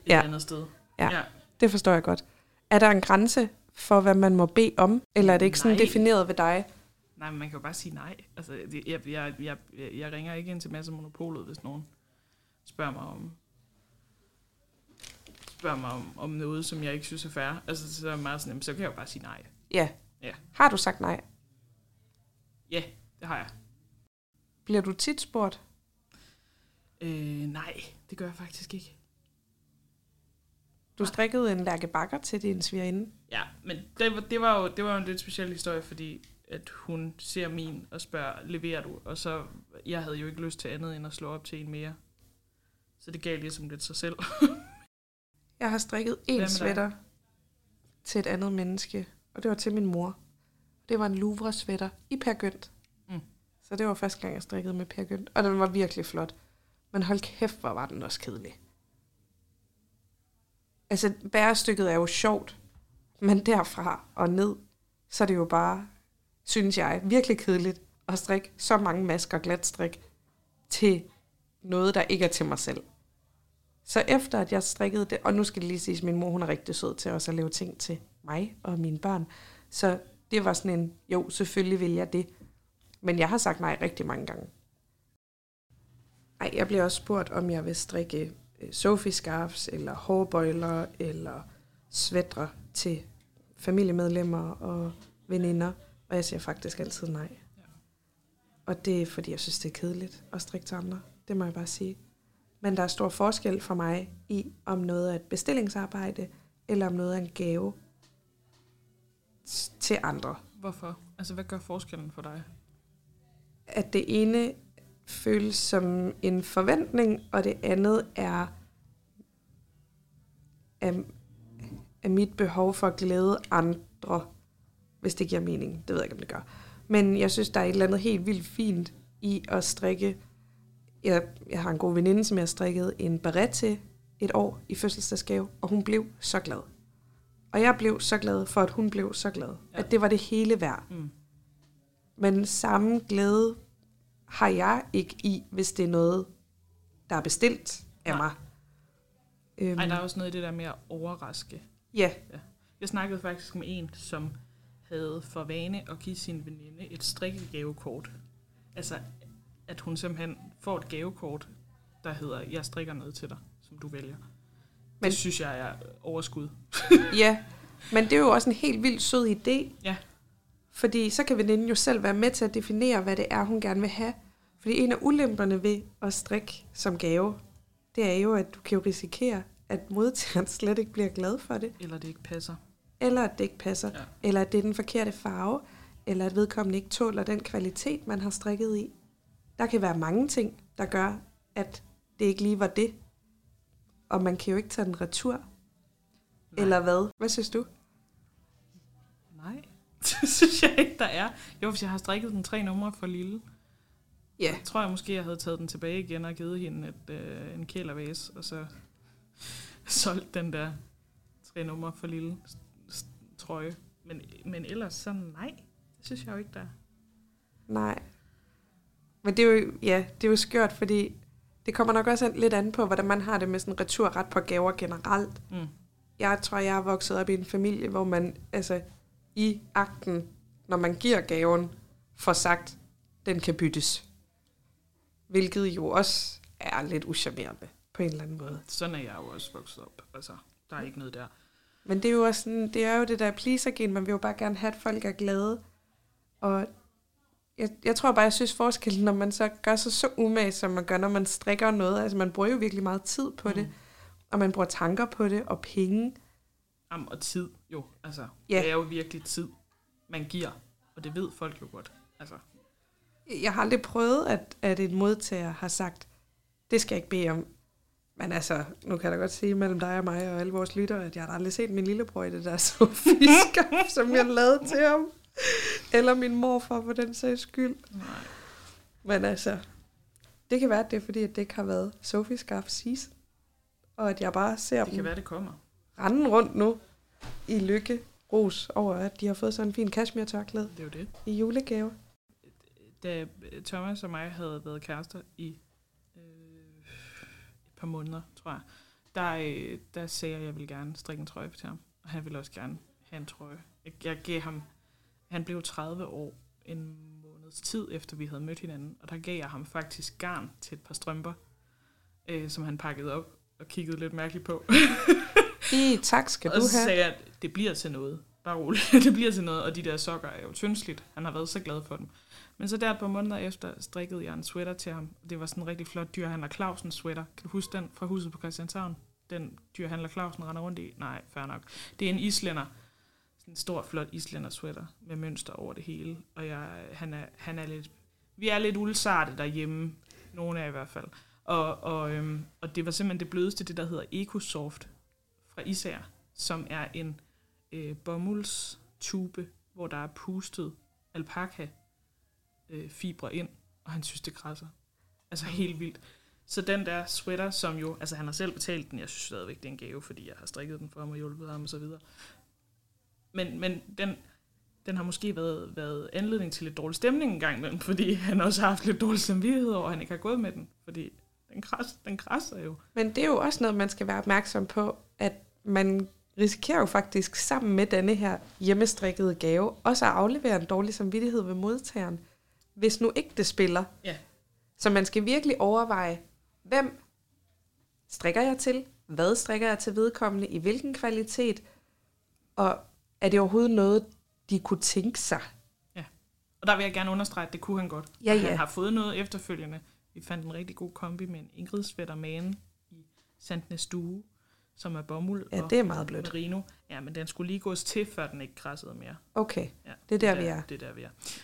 Ja. andet sted. Ja. ja. Det forstår jeg godt. Er der en grænse for, hvad man må bede om? Eller er det ikke sådan Nej. defineret ved dig? Nej, men man kan jo bare sige nej. Altså, det- jeg, jeg, jeg, jeg, ringer ikke ind til masse monopolet, hvis nogen spørger mig om spørger mig om, om noget, som jeg ikke synes er fair. Altså, så er jeg meget sådan, så kan jeg jo bare sige nej. Ja. Ja. Har du sagt nej? Ja, det har jeg. Bliver du tit spurgt? Øh, nej, det gør jeg faktisk ikke. Du strikkede en lærke bakker til din svigerinde. Ja, men det, det, var jo, det var jo en lidt speciel historie, fordi at hun ser min og spørger, leverer du? Og så, jeg havde jo ikke lyst til andet end at slå op til en mere. Så det gav ligesom lidt sig selv. Jeg har strikket en sweater til et andet menneske, og det var til min mor. Det var en Louvre-sweater i Per Gynt. Mm. Så det var første gang, jeg strikkede med Per Gynt, og den var virkelig flot. Men hold kæft, hvor var den også kedelig. Altså, bærestykket er jo sjovt, men derfra og ned, så er det jo bare, synes jeg, virkelig kedeligt at strikke så mange masker glat strik til noget, der ikke er til mig selv. Så efter at jeg strikkede det, og nu skal det lige siges, at min mor hun er rigtig sød til også at lave ting til mig og mine børn. Så det var sådan en, jo, selvfølgelig vil jeg det. Men jeg har sagt nej rigtig mange gange. Ej, jeg bliver også spurgt, om jeg vil strikke øh, Sophie scarfs, eller hårbøjler, eller svætter til familiemedlemmer og veninder. Og jeg siger faktisk altid nej. Og det er, fordi jeg synes, det er kedeligt at strikke til andre. Det må jeg bare sige. Men der er stor forskel for mig i, om noget er et bestillingsarbejde, eller om noget er en gave til andre. Hvorfor? Altså, hvad gør forskellen for dig? At det ene føles som en forventning, og det andet er af, af mit behov for at glæde andre, hvis det giver mening. Det ved jeg ikke, om det gør. Men jeg synes, der er et eller andet helt vildt fint i at strikke. Jeg, jeg har en god veninde, som jeg har strikket en beret til et år i fødselsdagsgave, og hun blev så glad. Og jeg blev så glad for, at hun blev så glad. Ja. Ja. At det var det hele værd. Mm. Men samme glæde har jeg ikke i, hvis det er noget, der er bestilt af Nej. mig. Øhm, Ej, der er også noget i det der med at overraske. Ja, Jeg snakkede faktisk med en, som havde for vane at give sin veninde et strikkegavekort. Altså, at hun simpelthen får et gavekort, der hedder, jeg strikker noget til dig, som du vælger. Men, Men- det synes jeg er overskud. ja. Men det er jo også en helt vildt sød idé. Ja. Fordi så kan veninden jo selv være med til at definere, hvad det er, hun gerne vil have. Fordi en af ulemperne ved at strikke som gave, det er jo, at du kan jo risikere, at modtageren slet ikke bliver glad for det. Eller det ikke passer. Eller at det ikke passer. Ja. Eller at det er den forkerte farve. Eller at vedkommende ikke tåler den kvalitet, man har strikket i. Der kan være mange ting, der gør, at det ikke lige var det. Og man kan jo ikke tage den retur. Nej. Eller hvad? Hvad synes du? Nej, det synes jeg ikke, der er. Jo, hvis jeg har strikket den tre numre for lille, Ja. så tror jeg måske, jeg havde taget den tilbage igen og givet hende et, øh, en kælervæs, og så solgt den der tre numre for lille trøje. Men, men ellers så nej, det synes jeg jo ikke, der er. Nej. Men det er jo, ja, det er jo skørt, fordi det kommer nok også lidt an på, hvordan man har det med sådan returret på gaver generelt. Mm. Jeg tror, jeg er vokset op i en familie, hvor man altså i akten, når man giver gaven, får sagt, den kan byttes. Hvilket jo også er lidt uschammerende på en eller anden måde. Sådan er jeg jo også vokset op. Altså, der er ikke noget der. Men det er jo også sådan, det er jo det der pleaser-gen, man vil jo bare gerne have, at folk er glade. Og jeg, jeg tror bare, jeg synes forskellen, når man så gør sig så umage, som man gør, når man strikker noget. Altså man bruger jo virkelig meget tid på mm. det, og man bruger tanker på det, og penge. Jamen, og tid jo. Altså, Ja. det er jo virkelig tid, man giver. Og det ved folk jo godt. Altså, Jeg har aldrig prøvet, at, at en modtager har sagt, det skal jeg ikke bede om. Men altså, nu kan jeg da godt sige mellem dig og mig og alle vores lyttere, at jeg har aldrig set min lillebror i det der sofiskab, som jeg lavede til ham. Eller min morfar for den sags skyld. nej. Men altså, det kan være, at det er fordi, at det ikke har været Sophie Scarf season. Og at jeg bare ser Det kan dem være, det kommer. rende rundt nu i lykke ros over, at de har fået sådan en fin cashmere tørklæde Det er jo det. i julegave. da Thomas og mig havde været kærester i par måneder, tror jeg, der, øh, der sagde jeg, at jeg ville gerne strikke en trøje til ham. Og han ville også gerne have en trøje. Jeg, jeg gav ham, han blev 30 år en måneds tid efter vi havde mødt hinanden, og der gav jeg ham faktisk garn til et par strømper, øh, som han pakkede op og kiggede lidt mærkeligt på. I tak skal og du så have. sagde jeg, at det bliver til noget. Bare roligt. det bliver til noget, og de der sokker er jo tyndsligt. Han har været så glad for dem. Men så der et par måneder efter strikkede jeg en sweater til ham. Det var sådan en rigtig flot dyrhandler Clausen sweater. Kan du huske den fra huset på Christianshavn? Den dyrhandler Clausen render rundt i? Nej, fair nok. Det er en islænder. Sådan en stor, flot islænder sweater med mønster over det hele. Og jeg, han, er, han er lidt... Vi er lidt uldsarte derhjemme. Nogle af i hvert fald. Og, og, øhm, og det var simpelthen det blødeste, det der hedder EcoSoft fra Især, som er en øh, bomuldstube, hvor der er pustet alpaka øh, fibre ind, og han synes, det krasser. Altså helt vildt. Så den der sweater, som jo, altså han har selv betalt den, jeg synes stadigvæk, det er en gave, fordi jeg har strikket den for ham og hjulpet ham og så videre. Men, men den, den har måske været, været anledning til lidt dårlig stemning en gang imellem, fordi han også har haft lidt dårlig samvittighed over, at han ikke har gået med den, fordi Den, kras, den krasser jo. Men det er jo også noget, man skal være opmærksom på, at man risikerer jo faktisk sammen med denne her hjemmestrikkede gave, også at aflevere en dårlig samvittighed ved modtageren, hvis nu ikke det spiller. Ja. Så man skal virkelig overveje, hvem strikker jeg til? Hvad strikker jeg til vedkommende? I hvilken kvalitet? Og er det overhovedet noget, de kunne tænke sig? Og der vil jeg gerne understrege, at det kunne han godt. Ja, ja. Han har fået noget efterfølgende. Vi fandt en rigtig god kombi med en Ingrid Sweater Mane i Sandnes Due, som er bomuld Ja, og det er meget blødt. merino. Ja, men den skulle lige gås til, før den ikke krassede mere. Okay, Ja, det er der, vi er. Det er der, vi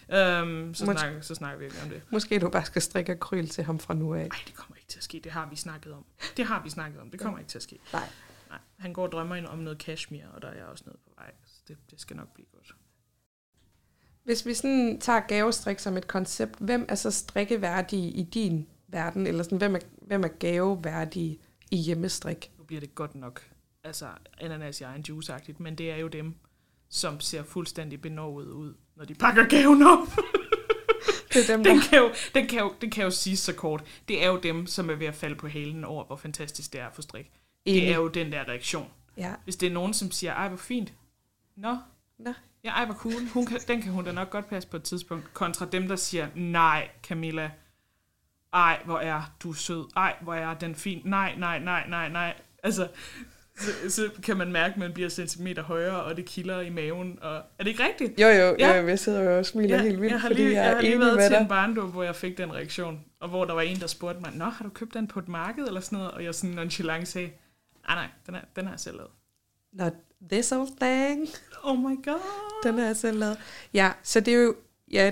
er. Øhm, så, Mås- snakker, så snakker vi ikke om det. Måske du bare skal strikke akryl til ham fra nu af. Nej, det kommer ikke til at ske. Det har vi snakket om. Det har vi snakket om. Det kommer ikke til at ske. Nej. Nej. Han går og drømmer ind om noget cashmere, og der er jeg også noget på vej. Så det, det skal nok blive godt. Hvis vi sådan tager gavestrik som et koncept, hvem er så strikkeværdige i din verden? Eller sådan, hvem er, hvem er gaveværdige i hjemmestrik? Bliver det godt nok, altså ananas i egen juice men det er jo dem, som ser fuldstændig benovet ud, når de pakker gaven op. Det er dem, der... Den kan, jo, den, kan jo, den kan jo sige så kort. Det er jo dem, som er ved at falde på halen over, hvor fantastisk det er at få strik. Det er jo den der reaktion. Ja, Hvis det er nogen, som siger, ej, hvor fint. Nå, Nå. ja, ej, hvor cool. Hun kan, den kan hun da nok godt passe på et tidspunkt. Kontra dem, der siger, nej, Camilla. Ej, hvor er du sød. Ej, hvor er den fin. Nej, nej, nej, nej, nej. Altså, så, så kan man mærke, at man bliver centimeter højere, og det kilder i maven. Og, er det ikke rigtigt? Jo, jo, Ja. jo, jeg sidder jo og smiler Ja, helt vildt, jeg har fordi lige, jeg jeg er har lige været til en dig. barndom, hvor jeg fik den reaktion, og hvor der var en, der spurgte mig, Nå, har du købt den på et marked eller sådan noget? Og jeg sådan nonchalant sagde, nej, nej, den, er, den har jeg selv lavet. Not this old thing. Oh my god. Den er jeg selv lavet. Ja, så det er jo... Ja,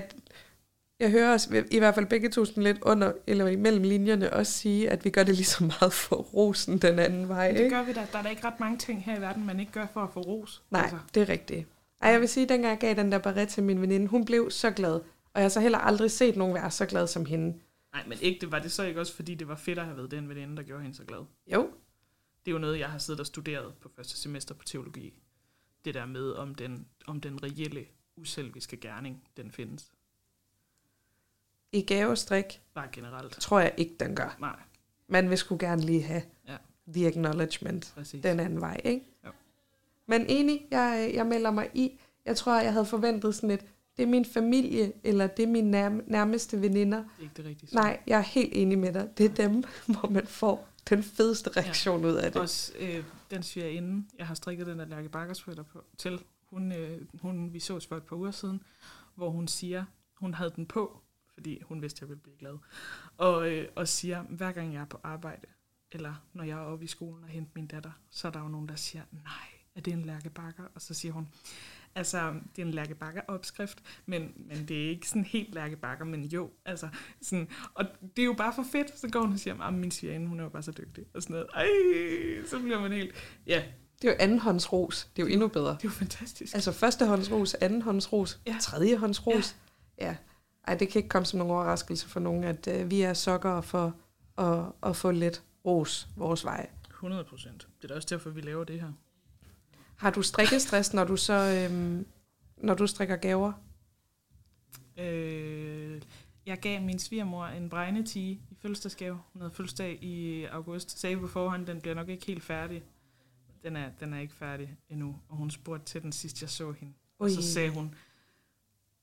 jeg hører os i hvert fald begge to sådan lidt under, eller imellem linjerne, også sige, at vi gør det lige så meget for rosen den anden vej, Det ikke? gør vi da. Der er da ikke ret mange ting her i verden, man ikke gør for at få ros. Nej, Altså, det er rigtigt. Ej, jeg vil sige, at dengang jeg gav den der barret til min veninde, hun blev så glad. Og jeg har så heller aldrig set nogen være så glad som hende. nej, men ikke, var det så ikke også, fordi det var fedt at have været den veninde, der gjorde hende så glad? Jo, Det er jo noget, jeg har siddet og studeret på første semester på teologi. Det der med, om den, om den reelle, uselviske gerning, den findes. I gavestrik Bare generelt. tror jeg ikke, den gør. Nej, Man vil sgu gerne lige have Ja. the acknowledgement præcis. den anden vej, ikke? Jo. Men enig, jeg, jeg melder mig i. Jeg tror, jeg havde forventet sådan et, det er min familie, eller det er mine nærm- nærmeste veninder. Det er ikke det rigtige. Nej, jeg er helt enig med dig. Det er dem, hvor man får den fedeste reaktion ud af det. Også øh, den svigerinde, jeg har strikket den der Lærke på, til, hun, øh, hun, vi sås for et par uger siden, hvor hun siger, hun havde den på, fordi hun vidste, at jeg ville blive glad, og, øh, og siger, hver gang jeg er på arbejde, eller når jeg er oppe i skolen og henter min datter, så er der jo nogen, der siger, nej, er det en Lærke Bakker? Og så siger hun, altså, det er en Lærke Bakker opskrift, men, men det er ikke sådan helt Lærke Bakker, men jo, altså, sådan, og det er jo bare for fedt, så går hun og siger, at min svigerinde, hun er jo bare så dygtig, og sådan noget, ej, så bliver man helt, ja, Det er jo andenhåndsros. Det er jo endnu bedre. det er jo fantastisk. Altså førstehåndsros, andenhåndsros, ja. tredjehåndsros. Ja. ja. Ej, det kan ikke komme som nogen overraskelse for nogen, at øh, vi er sokker for at, at få lidt ros vores vej. 100 procent. Det er da også derfor, vi laver det her. Har du strikkestress, når du så øhm, når du strikker gaver? Øh, jeg gav min svigermor en bregnetige i fødselsdagsgave. Hun havde fødselsdag i august. Sagde på forhånd, den bliver nok ikke helt færdig. Den er, den er ikke færdig endnu. Og hun spurgte til den sidst, jeg så hende. Og så Ui. sagde hun,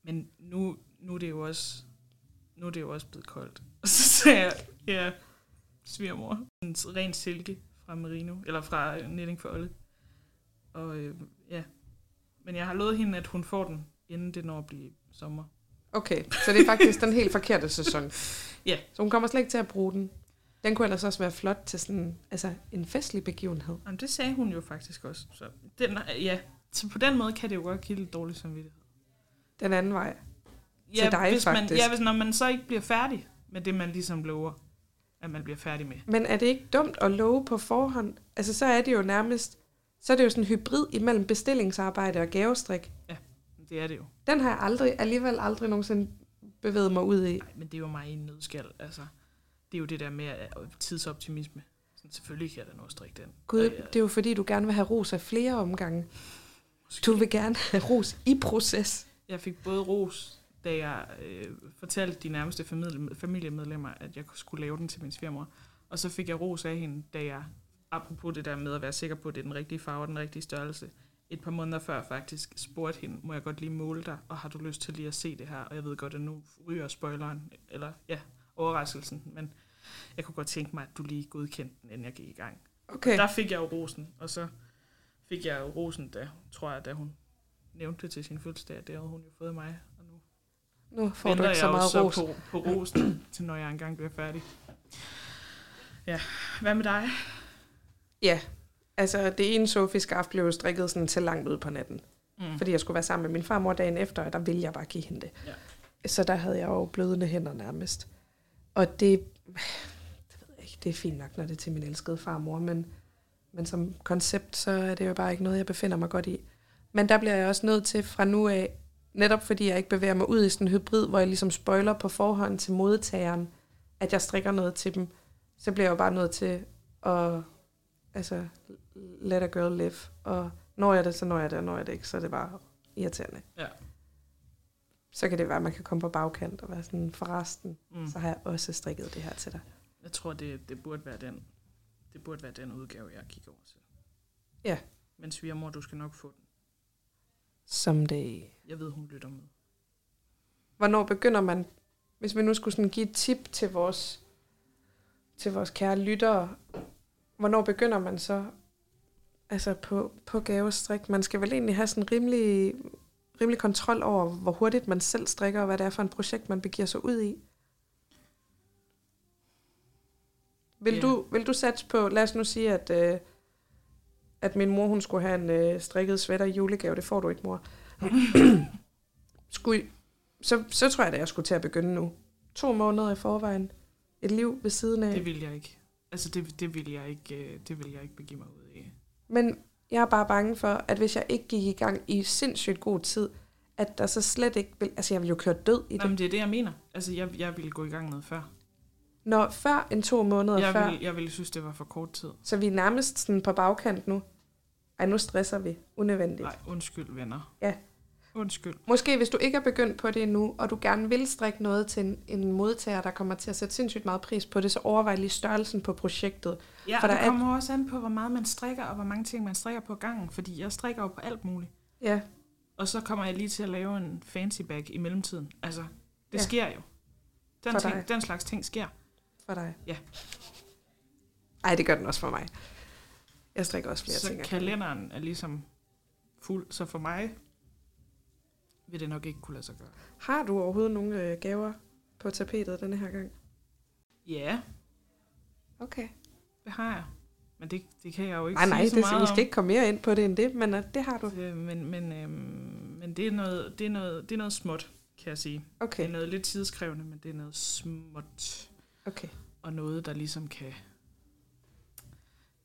men nu, nu, er det jo også, nu er det jo også blevet koldt. Og så sagde jeg, ja, svigermor. En ren silke fra Merino, eller fra øh, Knitting for Olle. Og øh, ja, men jeg har lovet hende, at hun får den, inden det når at blive sommer. Okay, så det er faktisk den helt forkerte sæson. Ja. Så hun kommer slet ikke til at bruge den. Den kunne ellers også være flot til sådan, altså en festlig begivenhed. Jamen, det sagde hun jo faktisk også. Så den, ja, så på den måde kan det jo godt give lidt dårlig samvittighed. Den anden vej. Ja, Til dig, hvis man, faktisk. ja, hvis når man så ikke bliver færdig med det, man ligesom lover, at man bliver færdig med. Men er det ikke dumt at love på forhånd? Altså så er det jo nærmest, så er det jo sådan en hybrid imellem bestillingsarbejde og gavestrik. Det er det jo. Den har jeg aldrig, alligevel aldrig nogensinde bevæget mig ud i. Nej, men det er jo mig i en nødskal. Altså, det er jo det der med tidsoptimisme. Sådan, selvfølgelig kan jeg da nå at strikke den. Gud, jeg- det er jo fordi, du gerne vil have ros af flere omgange. Du vil gerne have ros i proces. Jeg fik både ros, da jeg øh, fortalte de nærmeste familie, familiemedlemmer, at jeg skulle lave den til min svigermor. Og så fik jeg ros af hende, da jeg, apropos det der med at være sikker på, at det er den rigtige farve og den rigtige størrelse, et par måneder før faktisk spurgte hende, må jeg godt lige måle dig, og har du lyst til lige at se det her? Og jeg ved godt, at nu ryger spoileren, eller ja, overraskelsen, men jeg kunne godt tænke mig, at du lige godkendte den, inden jeg gik i gang. Okay. Og der fik jeg jo rosen, og så fik jeg jo rosen, da, tror jeg, da hun nævnte det til sin fødselsdag, det havde hun jo fået mig, nu får venter du ikke så meget så ros. på, på rosen, til når jeg engang bliver færdig. Ja, hvad med dig? Ja, altså det ene Sofie-skaf blev strikket sådan til langt ud på natten. Mm. Fordi jeg skulle være sammen med min farmor dagen efter, og der ville jeg bare give hende det. Ja. Så der havde jeg jo blødende hænder nærmest. Og det, det ved jeg ikke, det er fint nok, når det er til min elskede farmor, men, men som koncept, så er det jo bare ikke noget, jeg befinder mig godt i. Men der bliver jeg også nødt til fra nu af, netop fordi jeg ikke bevæger mig ud i sådan en hybrid, hvor jeg ligesom spoiler på forhånd til modtageren, at jeg strikker noget til dem, så bliver jeg jo bare nødt til at altså, let a girl live. Og når jeg det, så når jeg det, og når jeg det ikke, så er det bare irriterende. Ja. Så kan det være, at man kan komme på bagkant og være sådan, forresten, Mm. så har jeg også strikket det her til dig. Jeg tror, det, det, burde være den, det burde være den udgave, jeg kigger over til. Ja. Men svigermor, du skal nok få den. Someday. Jeg ved, hun lytter med. Hvornår begynder man, hvis vi nu skulle sådan give et tip til vores, til vores kære lyttere, hvornår begynder man så altså på, på gavestrik? Man skal vel egentlig have sådan rimelig, rimelig kontrol over, hvor hurtigt man selv strikker, og hvad det er for en projekt, man begiver sig ud i. Vil, Ja. du, vil du satse på, lad os nu sige, at, øh, at min mor hun skulle have en øh, strikket sweater i julegave, det får du ikke, mor. skulle, så, så tror jeg, at jeg skulle til at begynde nu. To måneder i forvejen. Et liv ved siden af. Det vil jeg ikke. Altså, det, det, vil jeg ikke, øh, det vil jeg ikke begive mig ud i. Men jeg er bare bange for, at hvis jeg ikke gik i gang i sindssygt god tid, at der så slet ikke vil... Altså, jeg vil jo køre død i det. Jamen, det er det, jeg mener. Altså, jeg, jeg ville gå i gang noget før. Når før en to måneder Jeg før, ville, jeg ville synes, det var for kort tid. så vi er nærmest sådan på bagkant nu. Ej, nu stresser vi. Unødvendigt. Nej, undskyld, venner. Ja. Undskyld. Måske hvis du ikke er begyndt på det endnu, og du gerne vil strikke noget til en, en modtager, der kommer til at sætte sindssygt meget pris på det, så overvej lige størrelsen på projektet. Ja, For der det er- kommer også an på, hvor meget man strikker, og hvor mange ting man strikker på gangen. Fordi jeg strikker jo på alt muligt. Ja, Og så kommer jeg lige til at lave en fancy bag i mellemtiden. Altså, det ja. sker jo. Den, For ting, dig. den slags ting sker. for dig. Ja. Ej, det gør den også for mig. Jeg strikker også flere så ting. gangen. kalenderen er ligesom fuld. Så for mig vil det nok ikke kunne lade sig gøre. Har du overhovedet nogle øh, gaver på tapetet denne her gang? Ja, Okay. det har jeg. Men det, det kan jeg jo ikke Nej, nej, sige så det, meget vi skal om. ikke komme mere ind på det end det, men uh, det har du. Øh, Men, men, øhm, men det, er noget, det, er noget, det er noget småt, kan jeg sige. Det Okay, er noget lidt tidskrævende, men det er noget småt. okay. Og noget, der ligesom kan...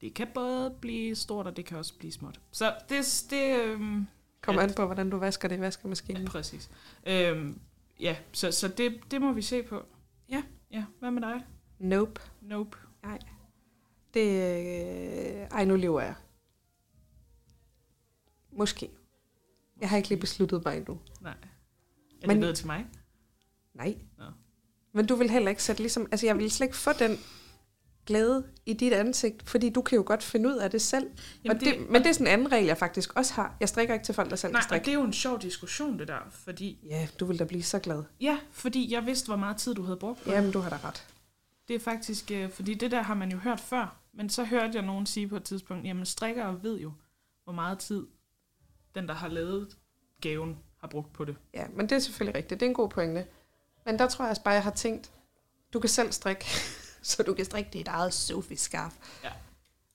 Det kan både blive stort, og det kan også blive småt. Så det... det øhm, Kommer an på, hvordan du vasker det i vaskemaskinen. ja, præcis. Øhm, ja, så, så det, det må vi se på. Ja. Ja, hvad med dig? Nope. Nope. Det, øh, ej, nu lever jeg. Måske. Jeg har ikke lige besluttet mig endnu. Nej. Er Men- det noget til mig? Nej. Nå. Men du vil heller ikke sætte ligesom... Altså, jeg vil slet ikke få den glæde i dit ansigt, fordi du kan jo godt finde ud af det selv. Jamen, og det, det, men det er sådan en anden regel, jeg faktisk også har. Jeg strikker ikke til folk, der selv Nej, kan og strikke. det er jo en sjov diskussion, det der. Fordi, Ja, du vil da blive så glad. ja, fordi jeg vidste, hvor meget tid du havde brugt på det. Jamen, du har da ret. Det er faktisk, øh, fordi det der har man jo hørt før, men så hørte jeg nogen sige på et tidspunkt, jamen strikkere ved jo, hvor meget tid den, der har lavet gaven, har brugt på det. Ja, men det er selvfølgelig rigtigt. Det er en god pointe. Men der tror jeg også bare, jeg har tænkt, du kan selv strikke, så du kan strikke dit eget Sophie-skarf. Ja.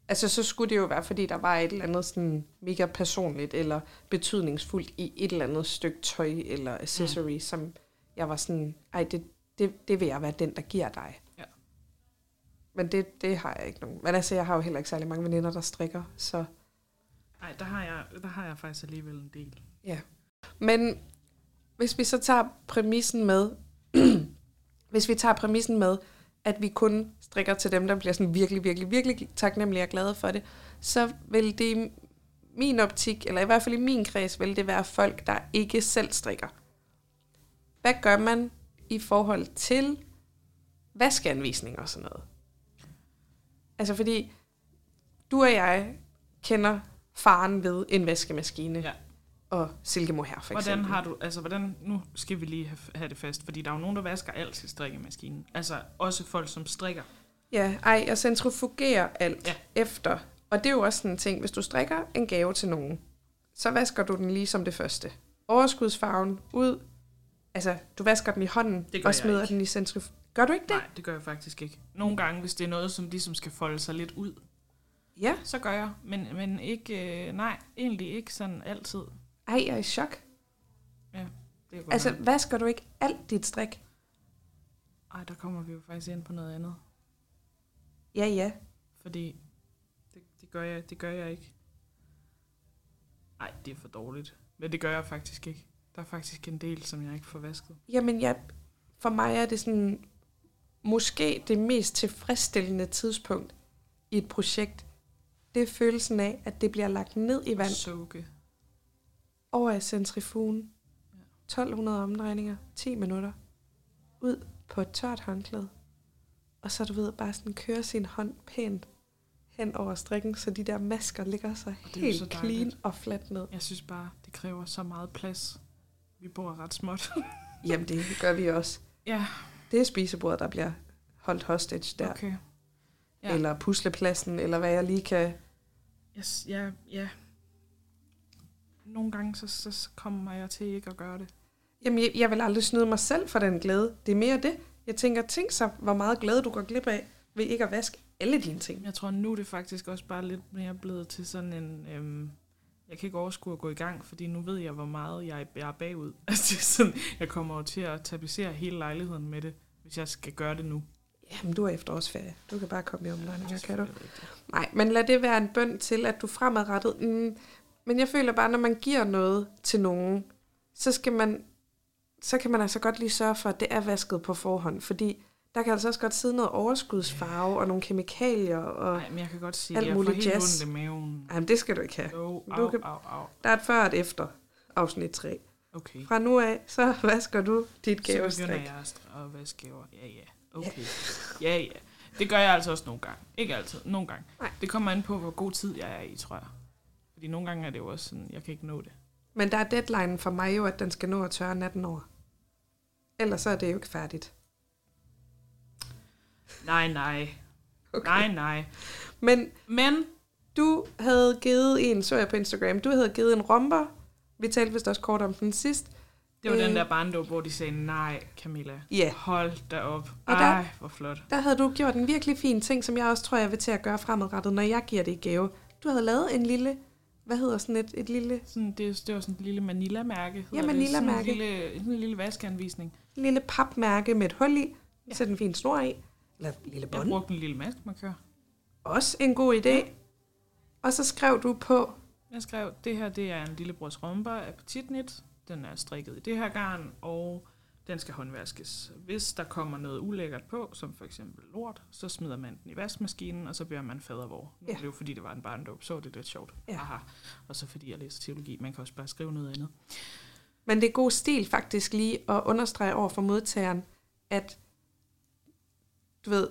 Altså, så skulle det jo være, fordi der var et eller andet sådan mega personligt eller betydningsfuldt i et eller andet stykke tøj eller accessory, mm. som jeg var sådan, ej, det, det, det vil jeg være den, der giver dig. Ja. Men det, det har jeg ikke nogen. Men altså, jeg har jo heller ikke særlig mange veninder, der strikker, så... Nej, der har, jeg, der har jeg faktisk alligevel en del. Ja. Men hvis vi så tager præmissen med, hvis vi tager præmissen med, at vi kun strikker til dem, der bliver sådan virkelig, virkelig, virkelig taknemmelige og glade for det, så vil det i min optik, eller i hvert fald i min kreds, vil det være folk, der ikke selv strikker. Hvad gør man i forhold til vaskeanvisninger og sådan noget? Altså fordi, du og jeg kender faren ved en vaskemaskine. Ja. Og silkemohair for Hvordan eksempel. har du, altså hvordan, nu skal vi lige have, have det fast, fordi der er jo nogen, der vasker alt til strikkemaskinen. Altså også folk, som strikker. Ja, ej, jeg centrifugerer alt Ja. efter. Og det er jo også sådan en ting, hvis du strikker en gave til nogen, så vasker du den lige som det første. Overskudsfarven ud. Altså, du vasker den i hånden Det gør og smider ikke. den i centrif... Gør du ikke det? Nej, det gør jeg faktisk ikke. Nogle gange, hvis det er noget, som ligesom skal folde sig lidt ud, Ja. så gør jeg. Men, men ikke, øh, nej, egentlig ikke sådan altid. Ej, jeg er i chok. Det er godt Altså, nok. vasker du ikke alt dit strik? Ej, der kommer vi jo faktisk ind på noget andet. Ja, ja. Fordi det, det, gør jeg, det gør jeg ikke. Nej, det er for dårligt. Men det gør jeg faktisk ikke. Der er faktisk en del, som jeg ikke får vasket. Jamen, jeg, for mig er det sådan, måske det mest tilfredsstillende tidspunkt i et projekt, det er følelsen af, at det bliver lagt ned i vand Soke. Over i centrifugen. 1200 omdrejninger, 10 minutter, ud på et tørt håndklæde. Og så du ved, bare sådan køre sin hånd pænt hen over strikken, så de der masker ligger er jo helt så clean dejligt. og fladt ned. Jeg synes bare, det kræver så meget plads. Vi bor ret småt. Jamen det gør vi også. ja, Det er spisebordet, der bliver holdt hostage der. okay. Ja. Eller puslepladsen, eller hvad jeg lige kan... Yes, ja, ja. Nogle gange, så, så, så kommer jeg til ikke at gøre det. Jamen, jeg, jeg vil aldrig snyde mig selv for den glæde. Det er mere det. Jeg tænker, tænk så, hvor meget glæde du går glip af ved ikke at vaske alle dine ting. Jeg tror, nu er det faktisk også bare lidt mere blevet til sådan en... Øhm, jeg kan ikke overskue at gå i gang, fordi nu ved jeg, hvor meget jeg, jeg er bagud. Altså, sådan, jeg kommer jo til at tapetsere hele lejligheden med det, hvis jeg skal gøre det nu. Jamen, du er efterårsferie. Du kan bare komme i omdrejninger, kan du? Rigtigt. Nej, men lad det være en bøn til, at du fremadrettet... Mm, men jeg føler bare, når man giver noget til nogen, så skal man... Så kan man altså godt lige sørge for, at det er vasket på forhånd, fordi der kan altså også godt sidde noget overskudsfarve og nogle kemikalier, og Nej, men jeg kan godt sige, Alt at jeg får muligt helt jazz. ondt i maven. Jamen, det skal du ikke have. Du kan- au, au. Der er et før og et efter afsnit 3. Okay. Fra nu af, så vasker du dit Så begynder gavestrik. jeg at vaske gaver. Ja, ja. Okay. Ja, ja. Det gør jeg altså også nogle gange. Ikke altid. Nogle gange. Nej. Det kommer an på, hvor god tid jeg er i, tror jeg. Fordi nogle gange er det jo også sådan, jeg kan ikke nå det. Men der er deadline for mig jo, at den skal nå at tørre natten over. Ellers så er det jo ikke færdigt. Nej, nej. Okay. Nej, nej. Men Men, du havde givet en, så jeg på Instagram, du havde givet en romber. Vi talte vist også kort om den sidst. det var Øh. den der barndåb, hvor de sagde, nej, Camilla. Ja. Hold da op. Og der- Ej, hvor flot. Der havde du gjort en virkelig fin ting, som jeg også tror, jeg vil til at gøre fremadrettet, når jeg giver det i gave. Du havde lavet en lille, hvad hedder sådan et, et lille, Sådan, det, det var sådan et lille Manila-mærke. Ja. Manila-mærke. Sådan en lille, sådan en lille vaskeanvisning. lille papmærke med et hul i. Ja. Sæt en fin snor i. Eller en lille Jeg bånd. brugte en lille maskmarkør. Også en god idé. Og så skrev du på, Jeg skrev, det her det er en lillebrors romber af petitnit. Den er strikket i det her garn, og den skal håndvaskes. Hvis der kommer noget ulækkert på, som for eksempel lort, så smider man den i vaskemaskinen, og så bliver man fadervor. Nu Ja. ja. det jo fordi, det var en barndåb, så var det lidt sjovt. Ja. Aha. Og så fordi jeg læser teologi, man kan også bare skrive noget andet. Men det er god stil faktisk lige at understrege over for modtageren, at du ved,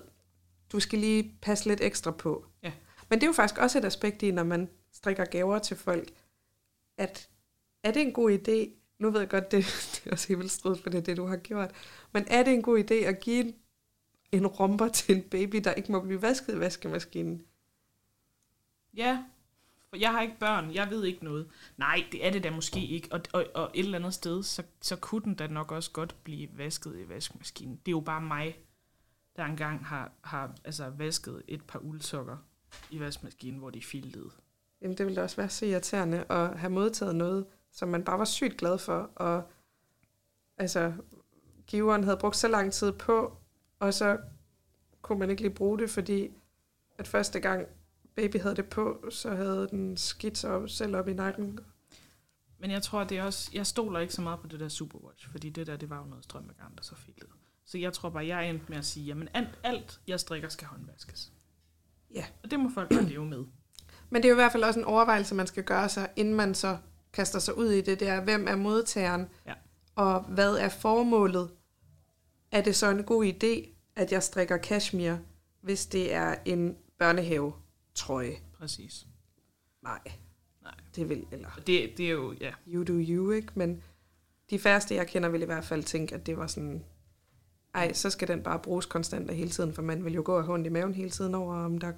du skal lige passe lidt ekstra på. Ja. Men det er jo faktisk også et aspekt i, når man strikker gaver til folk, at er det en god idé, nu ved jeg godt, det, det er også helt stridt, for det er det, du har gjort, men er det en god idé at give en, en romber til en baby, der ikke må blive vasket i vaskemaskinen? Ja, for jeg har ikke børn, jeg ved ikke noget. Nej, det er det da måske ikke. Og, og, og et eller andet sted, så, så kunne den da nok også godt blive vasket i vaskemaskinen. Det er jo bare mig, der engang har, har altså, vasket et par uldsokker i vaskemaskinen, hvor de filtede. Jamen, det ville da også være så irriterende at have modtaget noget, som man bare var sygt glad for, og altså, giveren havde brugt så lang tid på, og så kunne man ikke lige bruge det, fordi at første gang baby havde det på, så havde den skidt sig op, selv op i nakken. Men jeg tror, det er også... Jeg stoler ikke så meget på det der Superwatch, fordi det der, det var jo noget strømmegarn, der så filtede. Så jeg tror bare, jeg endte med at sige, jamen alt, alt jeg strikker, skal håndvaskes. Ja. Og det må folk bare leve med. Men det er jo i hvert fald også en overvejelse, man skal gøre sig, inden man så kaster sig ud i det der, hvem er modtageren, Ja. og hvad er formålet? Er det så en god idé, at jeg strikker cashmere, hvis det er en børnehave trøje. Præcis. Nej. Nej. Det vil, eller Det, det er jo, ja. you do you, ikke? Men de færreste, jeg kender, vil i hvert fald tænke, at det var sådan, ej, så skal den bare bruges konstant og hele tiden, for man vil jo gå og have i maven hele tiden over, om der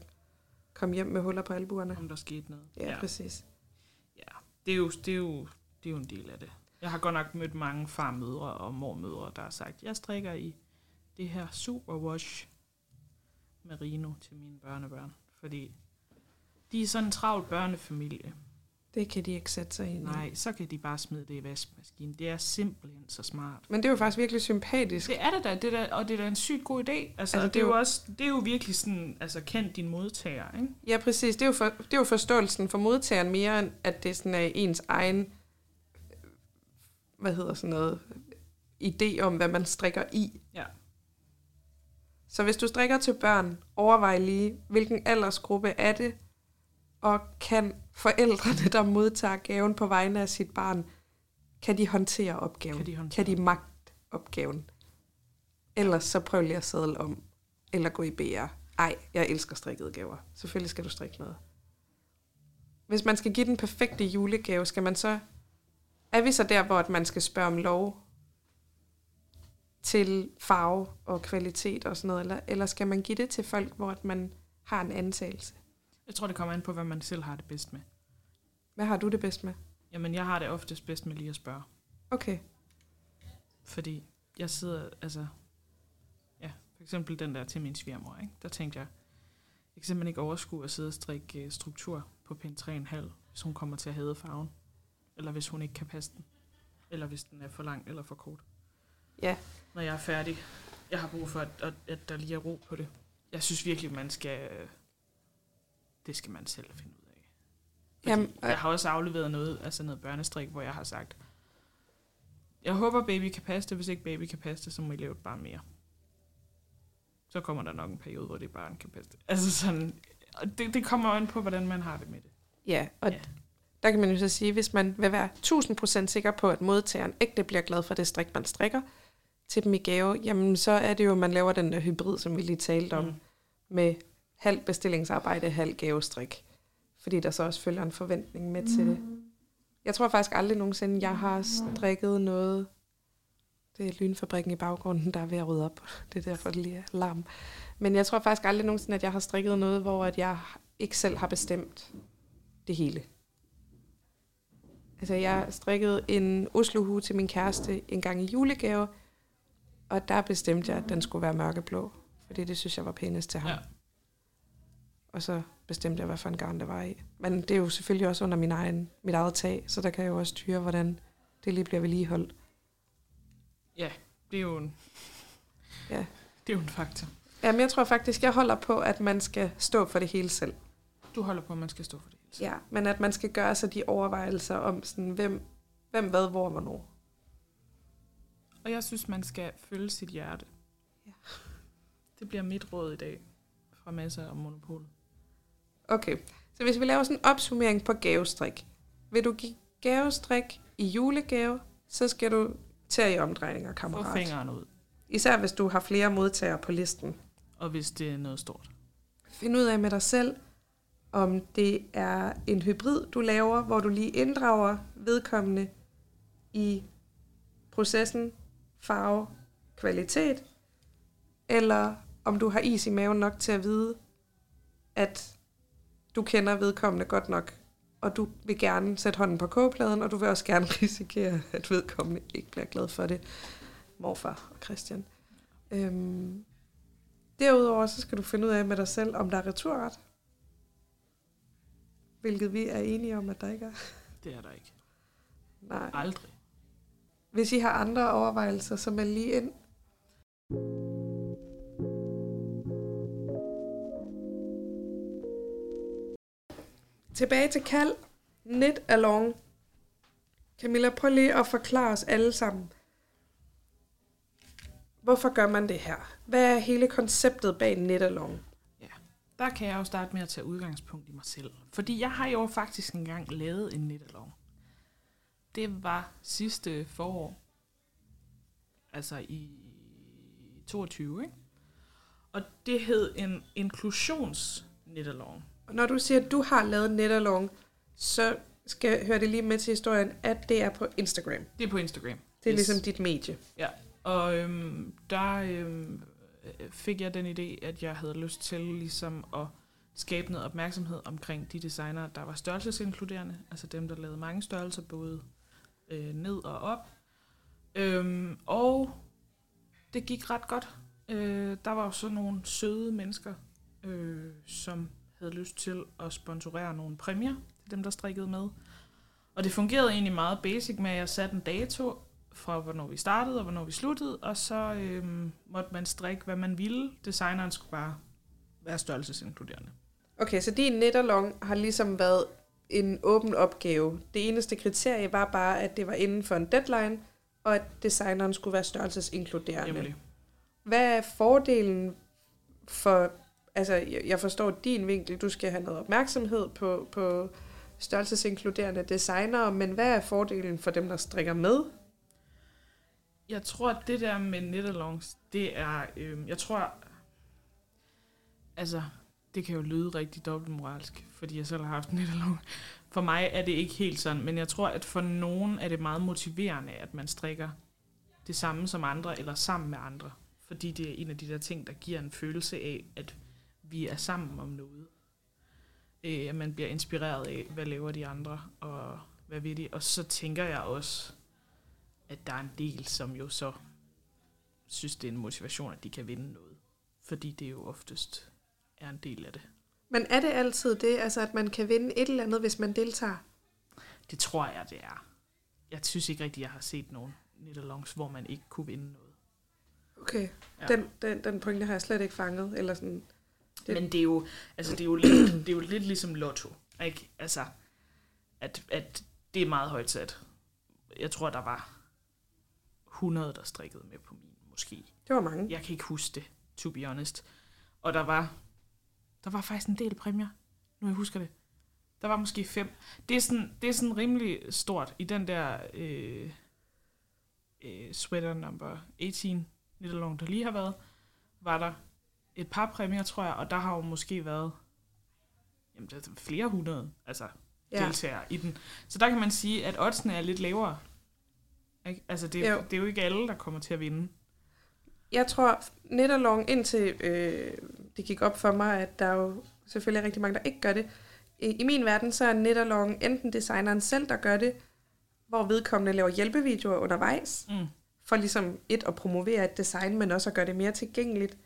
kom hjem med huller på albuerne. om der skete noget. Ja, ja. præcis. Det, er jo, det, er jo, det er jo en del af det. Jeg har godt nok mødt mange farmødre og mormødre, der har sagt, jeg strikker i det her superwash merino til mine børnebørn. Fordi de er sådan en travl børnefamilie. Det kan de ikke sætte sig ind i. Nej, så kan de bare smide det i vaskemaskinen. Det er simpelthen så smart. Men det er jo faktisk virkelig sympatisk. Det er det da, det er da og det er da en sygt god idé. Altså, altså det, det, er jo også, det er jo virkelig sådan, altså kend din modtager, ikke? Ja, præcis. Det er, jo for, det er jo forståelsen for modtageren mere, end at det sådan er ens egen, hvad hedder sådan noget, idé om, hvad man strikker i. Ja. Så hvis du strikker til børn, overvej lige, hvilken aldersgruppe er det, og kan forældrene, der modtager gaven på vegne af sit barn, kan de håndtere opgaven? Kan de håndtere kan de magte opgaven? Ellers så prøv lige at sadle om, eller gå i BR. Ej, jeg elsker strikkede gaver. Selvfølgelig skal du strikke noget. Hvis man skal give den perfekte julegave, skal man så... Er vi så der, hvor man skal spørge om lov til farve og kvalitet og sådan noget, eller, eller skal man give det til folk, hvor man har en antagelse? Jeg tror, det kommer an på, hvad man selv har det bedst med. Hvad har du det bedst med? Jamen, jeg har det oftest bedst med lige at spørge. Okay. Fordi jeg sidder, altså... Ja, for eksempel den der til min svigermor, ikke? Der tænkte jeg, jeg kan simpelthen ikke overskue at sidde og strikke øh, struktur på pind 3,5, hvis hun kommer til at hade farven. Eller hvis hun ikke kan passe den. Eller hvis den er for lang eller for kort. Ja. Når jeg er færdig. Jeg har brug for, at, at, at der lige er ro på det. Jeg synes virkelig, man skal... Det skal man selv finde ud af. Fordi Jamen, øh. jeg har også afleveret noget, altså noget børnestrik, hvor jeg har sagt, jeg håber, baby kan passe det. Hvis ikke baby kan passe det, så må I lave et barn mere. Så kommer der nok en periode, hvor det barn kan passe det. Altså sådan, og det, det kommer an på, hvordan man har det med det. Ja, og Ja. der kan man jo så sige, hvis man vil være 1000% sikker på, at modtageren ægte bliver glad for det strik, man strikker til dem i gave, jamen så er det jo, at man laver den der hybrid, som vi lige talte om, mm. med halv bestillingsarbejde, halv gavestrik. Fordi der så også følger en forventning med til det. Jeg tror faktisk aldrig nogensinde, jeg har strikket noget. Det er lynfabrikken i baggrunden, der er ved at rydde op. Det er derfor, det lige er larm. Men jeg tror faktisk aldrig nogensinde, at jeg har strikket noget, hvor at jeg ikke selv har bestemt det hele. Altså, jeg strikkede en Oslohue til min kæreste en gang i julegave, og der bestemte jeg, at den skulle være mørkeblå, fordi det synes jeg var pænest til ham. Ja. Og så bestemte jeg, hvad for en garn det var i. Men det er jo selvfølgelig også under min egen, mit eget tag, så der kan jeg jo også styre, hvordan det lige bliver vedligeholdt. Ja, det er jo en, Ja. det er jo en faktor. Jamen, jeg tror faktisk, jeg holder på, at man skal stå for det hele selv. Du holder på, at man skal stå for det hele. tiden. Ja, men at man skal gøre sig de overvejelser om, sådan, hvem, hvem hvad, hvor, hvornår. Og jeg synes, man skal følge sit hjerte. Ja. Det bliver mit råd i dag fra masser om monopolet. Okay, så hvis vi laver sådan en opsummering på gavestrik. Vil du give gavestrik i julegave, så skal du tage i omdrejninger, Få kammerat. fingeren ud. Især hvis du har flere modtagere på listen. Og hvis det er noget stort. Find ud af med dig selv, om det er en hybrid, du laver, hvor du lige inddrager vedkommende i processen, farve, kvalitet, eller om du har is i maven nok til at vide, at du kender vedkommende godt nok, og du vil gerne sætte hånden på kogepladen, og du vil også gerne risikere, at vedkommende ikke bliver glad for det. Morfar og Christian. Øhm, derudover så skal du finde ud af med dig selv, om der er returret. Hvilket vi er enige om, at der ikke er. Det er der ikke. Nej. Aldrig. Hvis I har andre overvejelser, så meld lige ind. Tilbage til kald. Knit along. Camilla, prøv lige at forklare os alle sammen. Hvorfor gør man det her? Hvad er hele konceptet bag knit along? Ja, Der kan jeg jo starte med at tage udgangspunkt i mig selv. Fordi jeg har jo faktisk engang lavet en knit along. Det var sidste forår. Altså i 22, ikke? Og det hed en inklusions Knit-along når du siger, at du har lavet Netalong, så skal høre det lige med til historien, at det er på Instagram. Det er på Instagram. Det er yes. ligesom dit medie. Ja, og øhm, der øhm, fik jeg den idé, at jeg havde lyst til ligesom at skabe noget opmærksomhed omkring de designer, der var størrelsesinkluderende, altså dem, der lavede mange størrelser, både øh, ned og op. Øhm, og det gik ret godt. Øh, der var jo så nogle søde mennesker, øh, som havde lyst til at sponsorere nogle præmier til dem, der strikkede med. Og det fungerede egentlig meget basic med, at jeg satte en dato fra, hvornår vi startede og hvornår vi sluttede, og så øhm, måtte man strikke, hvad man ville. Designeren skulle bare være størrelsesinkluderende. Okay, så din netalong har ligesom været en åben opgave. Det eneste kriterie var bare, at det var inden for en deadline, og at designeren skulle være størrelsesinkluderende. Nemlig. Hvad er fordelen for, altså jeg jeg forstår din vinkel, du skal have noget opmærksomhed på, på størrelsesinkluderende designer, men hvad er fordelen for dem, der strikker med? Jeg tror, at det der med knit-alongs, det er, øh, jeg tror, altså, det kan jo lyde rigtig dobbeltmoralsk, fordi jeg selv har haft knit-along. For mig er det ikke helt sådan, men jeg tror, at for nogen er det meget motiverende, at man strikker det samme som andre, eller sammen med andre. Fordi det er en af de der ting, der giver en følelse af, at vi er sammen om noget. Øh, at man bliver inspireret af, hvad laver de andre, og hvad ved de. Og så tænker jeg også, at der er en del, som jo så synes, det er en motivation, at de kan vinde noget. Fordi det jo oftest er en del af det. Men er det altid det, altså at man kan vinde et eller andet, hvis man deltager? Det tror jeg, det er. Jeg synes ikke rigtig, jeg har set nogen knit hvor man ikke kunne vinde noget. Okay, ja. den, den, den pointe har jeg slet ikke fanget. Eller sådan, det. Men det er jo, altså det er jo, lidt, det er jo lidt ligesom lotto. Ikke? Altså, at, at det er meget højt sat. Jeg tror, der var 100, der strikkede med på min, måske. Det var mange. Jeg kan ikke huske det, to be honest. Og der var, der var faktisk en del præmier, nu jeg husker det. Der var måske fem. Det er sådan, det er sådan rimelig stort i den der øh, øh, sweater number 18 Nidalong, der lige har været, var der et par præmier, tror jeg, og der har jo måske været jamen, der er flere hundrede altså, ja. deltagere i den. Så der kan man sige, at oddsene er lidt lavere. Ikke? Altså, det, jo. det er jo ikke alle, der kommer til at vinde. Jeg tror, Netterlong, indtil øh, det gik op for mig, at der er jo selvfølgelig rigtig mange, der ikke gør det. I, i min verden, så er Netterlong enten designeren selv, der gør det, hvor vedkommende laver hjælpevideoer undervejs, mm. for ligesom et at promovere et design, men også at gøre det mere tilgængeligt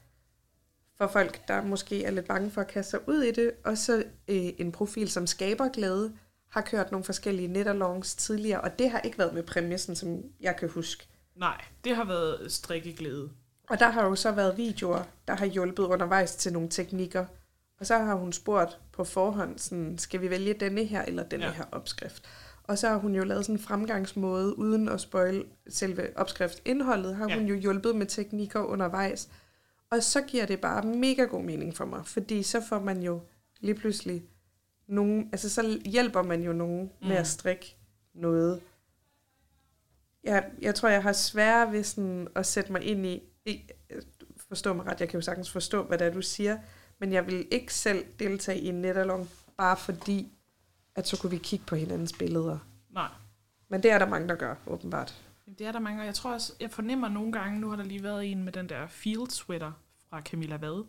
for folk, der måske er lidt bange for at kaste sig ud i det. Og så øh, en profil, som skaber glæde, har kørt nogle forskellige netterlongs tidligere, og det har ikke været med præmissen, som jeg kan huske. Nej, det har været strikkeglæde. Og der har jo så været videoer, der har hjulpet undervejs til nogle teknikker. Og så har hun spurgt på forhånd, sådan, skal vi vælge denne her eller denne ja. her opskrift? Og så har hun jo lavet sådan en fremgangsmåde, uden at spoil selve opskriftindholdet, har ja. hun jo hjulpet med teknikker undervejs. Og så giver det bare mega god mening for mig, fordi så får man jo lige pludselig nogen, altså så hjælper man jo nogen mm. med at strikke noget. Jeg, jeg tror, jeg har sværere ved sådan at sætte mig ind i, forstå mig ret, jeg kan jo sagtens forstå, hvad det er, du siger, men jeg vil ikke selv deltage i en netalong, bare fordi, at så kunne vi kigge på hinandens billeder. Nej. Men det er der mange, der gør, åbenbart. Det er der mange, og jeg tror også, jeg fornemmer nogle gange, nu har der lige været en med den der field sweater fra Camilla Vad,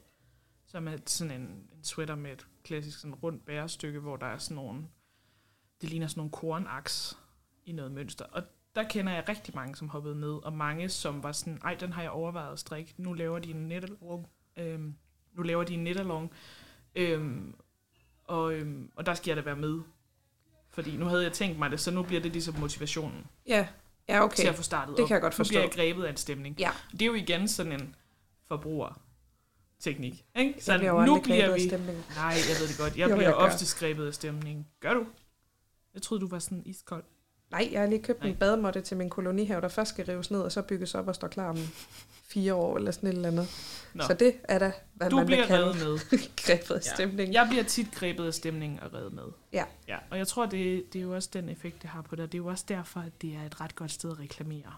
som er sådan en, en sweater med et klassisk sådan rundt bærestykke, hvor der er sådan nogle, det ligner sådan nogle kornaks i noget mønster. Og der kender jeg rigtig mange, som hoppede med, og mange, som var sådan, ej, den har jeg overvejet at strikke, nu laver de en netalong, øhm, nu laver de en netalong, øhm, og, øhm, og der skal jeg da være med. Fordi nu havde jeg tænkt mig det, så nu bliver det ligesom motivationen. Ja, ja okay. Til at få startet Det kan jeg godt forstå. Nu bliver jeg grebet af en stemning. Ja. Det er jo igen sådan en forbruger teknik. Ikke? Så jeg bliver nu bliver vi... Nej, jeg ved det godt. Jeg jo, bliver jeg ofte skrebet af stemning. Gør du? Jeg troede, du var sådan iskold. Nej, jeg har lige købt Nej. en bademåtte til min kolonihave, der først skal rives ned, og så bygges op og står klar om fire år, eller sådan et eller andet. Nå. Så det er da, hvad du man bliver revet med. grebet af ja. stemning. Jeg bliver tit grebet af stemning og revet med. Ja. ja. Og jeg tror, det, det er jo også den effekt, det har på dig. Det er jo også derfor, at det er et ret godt sted at reklamere.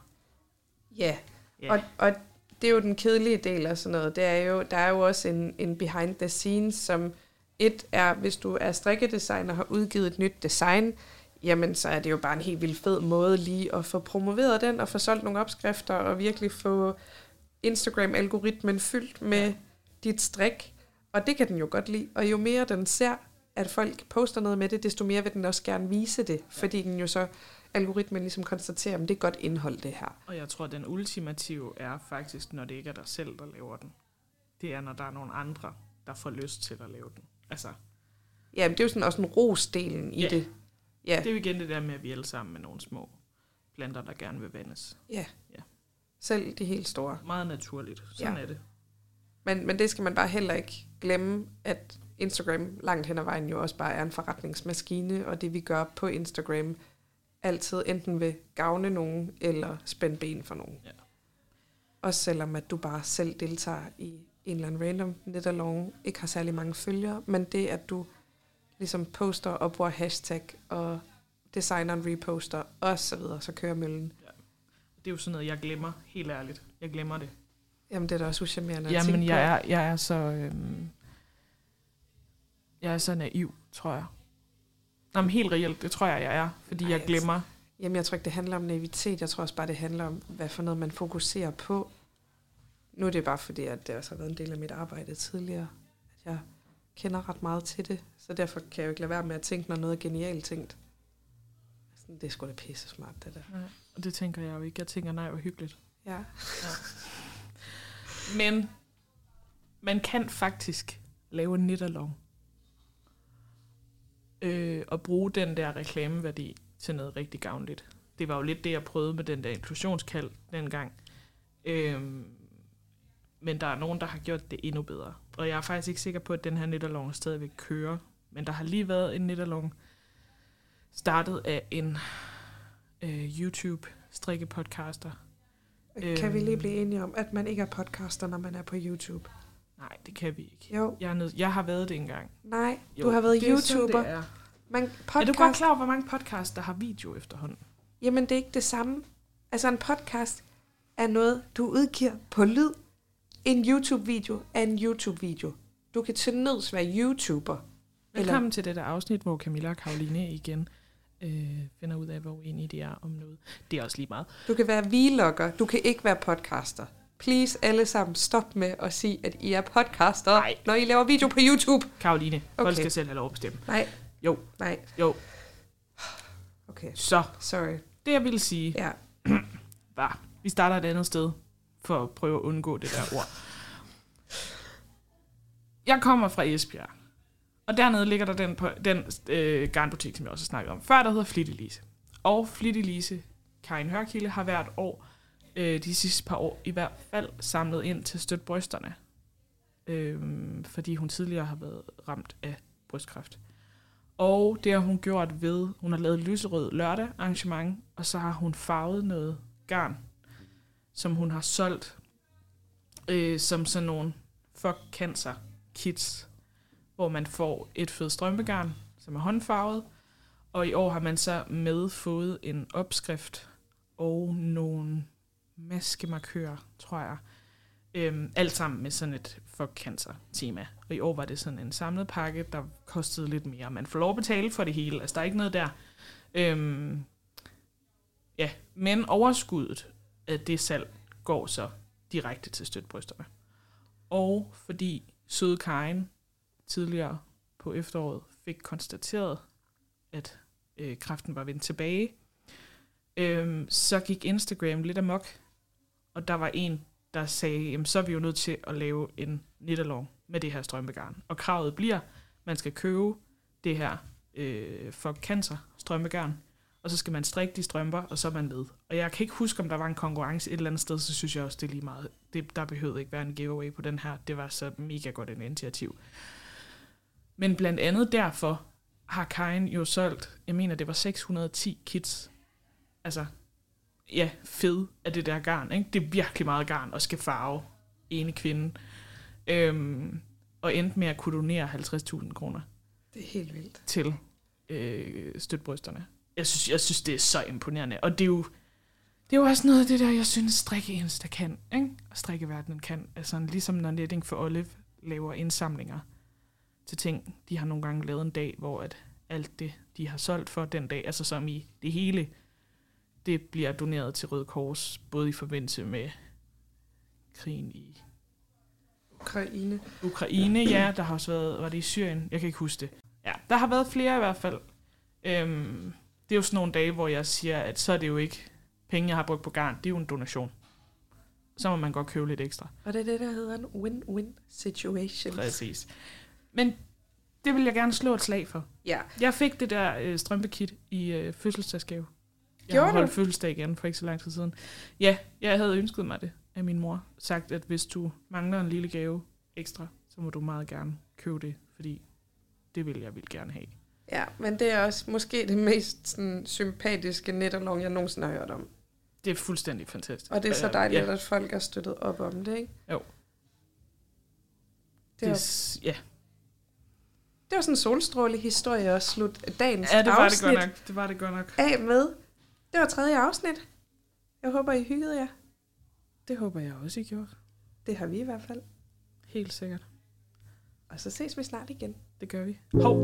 Ja, yeah. og, og det er jo den kedelige del af sådan noget. Det er jo, der er jo også en, en behind the scenes, som et er, hvis du er strikkedesigner og har udgivet et nyt design, jamen så er det jo bare en helt vildt fed måde lige at få promoveret den, og få solgt nogle opskrifter, og virkelig få Instagram-algoritmen fyldt med dit strik. Og det kan den jo godt lide. Og jo mere den ser, at folk poster noget med det, desto mere vil den også gerne vise det, fordi den jo så algoritmen ligesom konstaterer, at det er godt indhold, det her. Og jeg tror, at den ultimative er faktisk, når det ikke er dig selv, der laver den. Det er, når der er nogle andre, der får lyst til at lave den. Altså, Ja, men det er jo sådan også en rosdelen i Ja. det. Ja, det er jo igen det der med, at vi alle sammen med nogle små planter, der gerne vil vandes. ja. Ja. Selv de helt store. Meget naturligt. Sådan Ja. er det. Men, men det skal man bare heller ikke glemme, at Instagram langt hen ad vejen jo også bare er en forretningsmaskine, og det vi gør på Instagram altid enten vil gavne nogen, eller spænde ben for nogen. Ja. Også selvom at du bare selv deltager i en eller anden random netalong, ikke har særlig mange følgere, men det at du ligesom poster og bruger hashtag, og designeren reposter, og så videre, så kører møllen. Det er jo sådan noget, jeg glemmer, helt ærligt. Jeg glemmer det. Jamen, det er da også uschammerende at Jamen, tænke jeg på. er, jeg er så... Øhm, jeg er så naiv, tror jeg. Jamen, helt reelt, det tror jeg, jeg er. Fordi Ej, jeg altså. glemmer... Jamen, jeg tror ikke, det handler om naivitet. Jeg tror også bare, det handler om, hvad for noget man fokuserer på. Nu er det bare fordi, at det også har været en del af mit arbejde tidligere. At jeg kender ret meget til det. Så derfor kan jeg jo ikke lade være med at tænke, når noget er genialt tænkt. Sådan, det er sgu da pisse smart, det der. Nej, og det tænker jeg jo ikke. Jeg tænker, nej, hvor hyggeligt. Ja. Men man kan faktisk lave en nitterlong. Øh, og bruge den der reklameværdi til noget rigtig gavnligt. Det var jo lidt det, jeg prøvede med den der inklusionskald dengang. Øhm, men der er nogen, der har gjort det endnu bedre. Og jeg er faktisk ikke sikker på, at den her nitterlong stadigvæk kører. Men der har lige været en nitterlong startet af en øh, YouTube-strikkepodcaster. Kan vi lige Øhm. blive enige om, at man ikke er podcaster, når man er på YouTube? Nej, det kan vi ikke. Jo. Jeg, er nød, jeg har været det engang. Nej, Jo, du har været det er sådan, YouTuber. det er. Man, Podcast. Er du godt klar over, hvor mange podcasts, der har video efterhånden? Jamen, det er ikke det samme. Altså, en podcast er noget, du udgiver på lyd. En YouTube-video er en YouTube-video. Du kan til nøds være YouTuber. Velkommen til dette afsnit, hvor Camilla og Karoline igen øh, finder ud af, hvor uenige de er om noget. Det er også lige meget. Du kan være vlogger. Du kan ikke være podcaster. Please, alle sammen, stop med at sige, at I er podcaster, Nej. når I laver video på YouTube. Karoline, okay. folk skal selv have lov at bestemme. Nej. Jo. Nej. Jo, Okay, så sorry. det jeg ville sige Ja. var, vi starter et andet sted for at prøve at undgå det der ord. Jeg kommer fra Esbjerg, og dernede ligger der den, på, den øh, garnbutik, som jeg også har snakket om før, der hedder Flittig Lise. Og Flittig Lise, Karin Hørkilde, har hvert år, øh, de sidste par år i hvert fald, samlet ind til støt brysterne. Øh, fordi hun tidligere har været ramt af brystkræft. Og det har hun gjort ved, hun har lavet lyserød lørdag arrangement, og så har hun farvet noget garn, som hun har solgt øh, som sådan nogle fuck cancer kits, hvor man får et fedt strømpegarn, som er håndfarvet, og i år har man så med fået en opskrift og nogle maskemarkører, tror jeg. Øhm, alt sammen med sådan et fuck cancer tema. Og i år var det sådan en samlet pakke, der kostede lidt mere. Man får lov at betale for det hele, altså der er ikke noget der. Øhm, ja, men overskuddet at det salg går så direkte til støtbrysterne. Og fordi søde Karin tidligere på efteråret fik konstateret, at øh, kræften var vendt tilbage, øh, så gik Instagram lidt amok, og der var en, der sagde, jamen, så er vi jo nødt til at lave en nitterlov med det her strømpegarn. Og kravet bliver, man skal købe det her øh, for cancer strømpegarn, og så skal man strikke de strømper, og så er man med. Og jeg kan ikke huske, om der var en konkurrence et eller andet sted, så synes jeg også, det er lige meget. Det, der behøvede ikke være en giveaway på den her. Det var så mega godt en initiativ. Men blandt andet derfor har Karin jo solgt, jeg mener, det var 610 kits. Altså, ja, fed af det der garn. Ikke? Det er virkelig meget garn og skal farve ene kvinde. Øhm, og endte med at kunne donere 50.000 kroner Det er helt vildt. til øh, støtbrysterne. Jeg synes, jeg synes, det er så imponerende. Og det er jo, det er jo også noget af det der, jeg synes, strikke eneste kan. Ikke? Og strikkeverdenen kan. Altså, ligesom når Netting for Olive laver indsamlinger til ting. De har nogle gange lavet en dag, hvor at alt det, de har solgt for den dag, altså som i det hele, det bliver doneret til Røde Kors, både i forbindelse med krigen i Ukraine. Ukraine, ja, der har også været, var det i Syrien? Jeg kan ikke huske det. Ja, der har været flere i hvert fald. Øhm, det er jo sådan nogle dage, hvor jeg siger, at så er det jo ikke penge, jeg har brugt på garn, det er jo en donation. Så må man godt købe lidt ekstra. Og det er det, der hedder en win-win situation. Præcis. Men det vil jeg gerne slå et slag for. Ja. Jeg fik det der øh, strømpekit i øh, fødselsdagsgave. Jeg Gjorde har du? holdt fødselsdag igen for ikke så lang tid siden. Ja, jeg havde ønsket mig det af min mor. Sagt, at hvis du mangler en lille gave ekstra, så må du meget gerne købe det, fordi det vil jeg vil gerne have. Ja, men det er også måske det mest sådan, sympatiske netalong, jeg nogensinde har hørt om. Det er fuldstændig fantastisk. Og det er så Øh, dejligt, Ja, at folk har støttet op om det, ikke? Jo. Det det, var, er ja. det var sådan en solstråle historie at slutte dagens ja, det var det afsnit godt nok. Det var det godt nok. af med. Det var tredje afsnit. Jeg håber, I hyggede jer. Det håber jeg også, I gjorde. Det har vi i hvert fald. Helt sikkert. Og så ses vi snart igen. Det gør vi. Hov,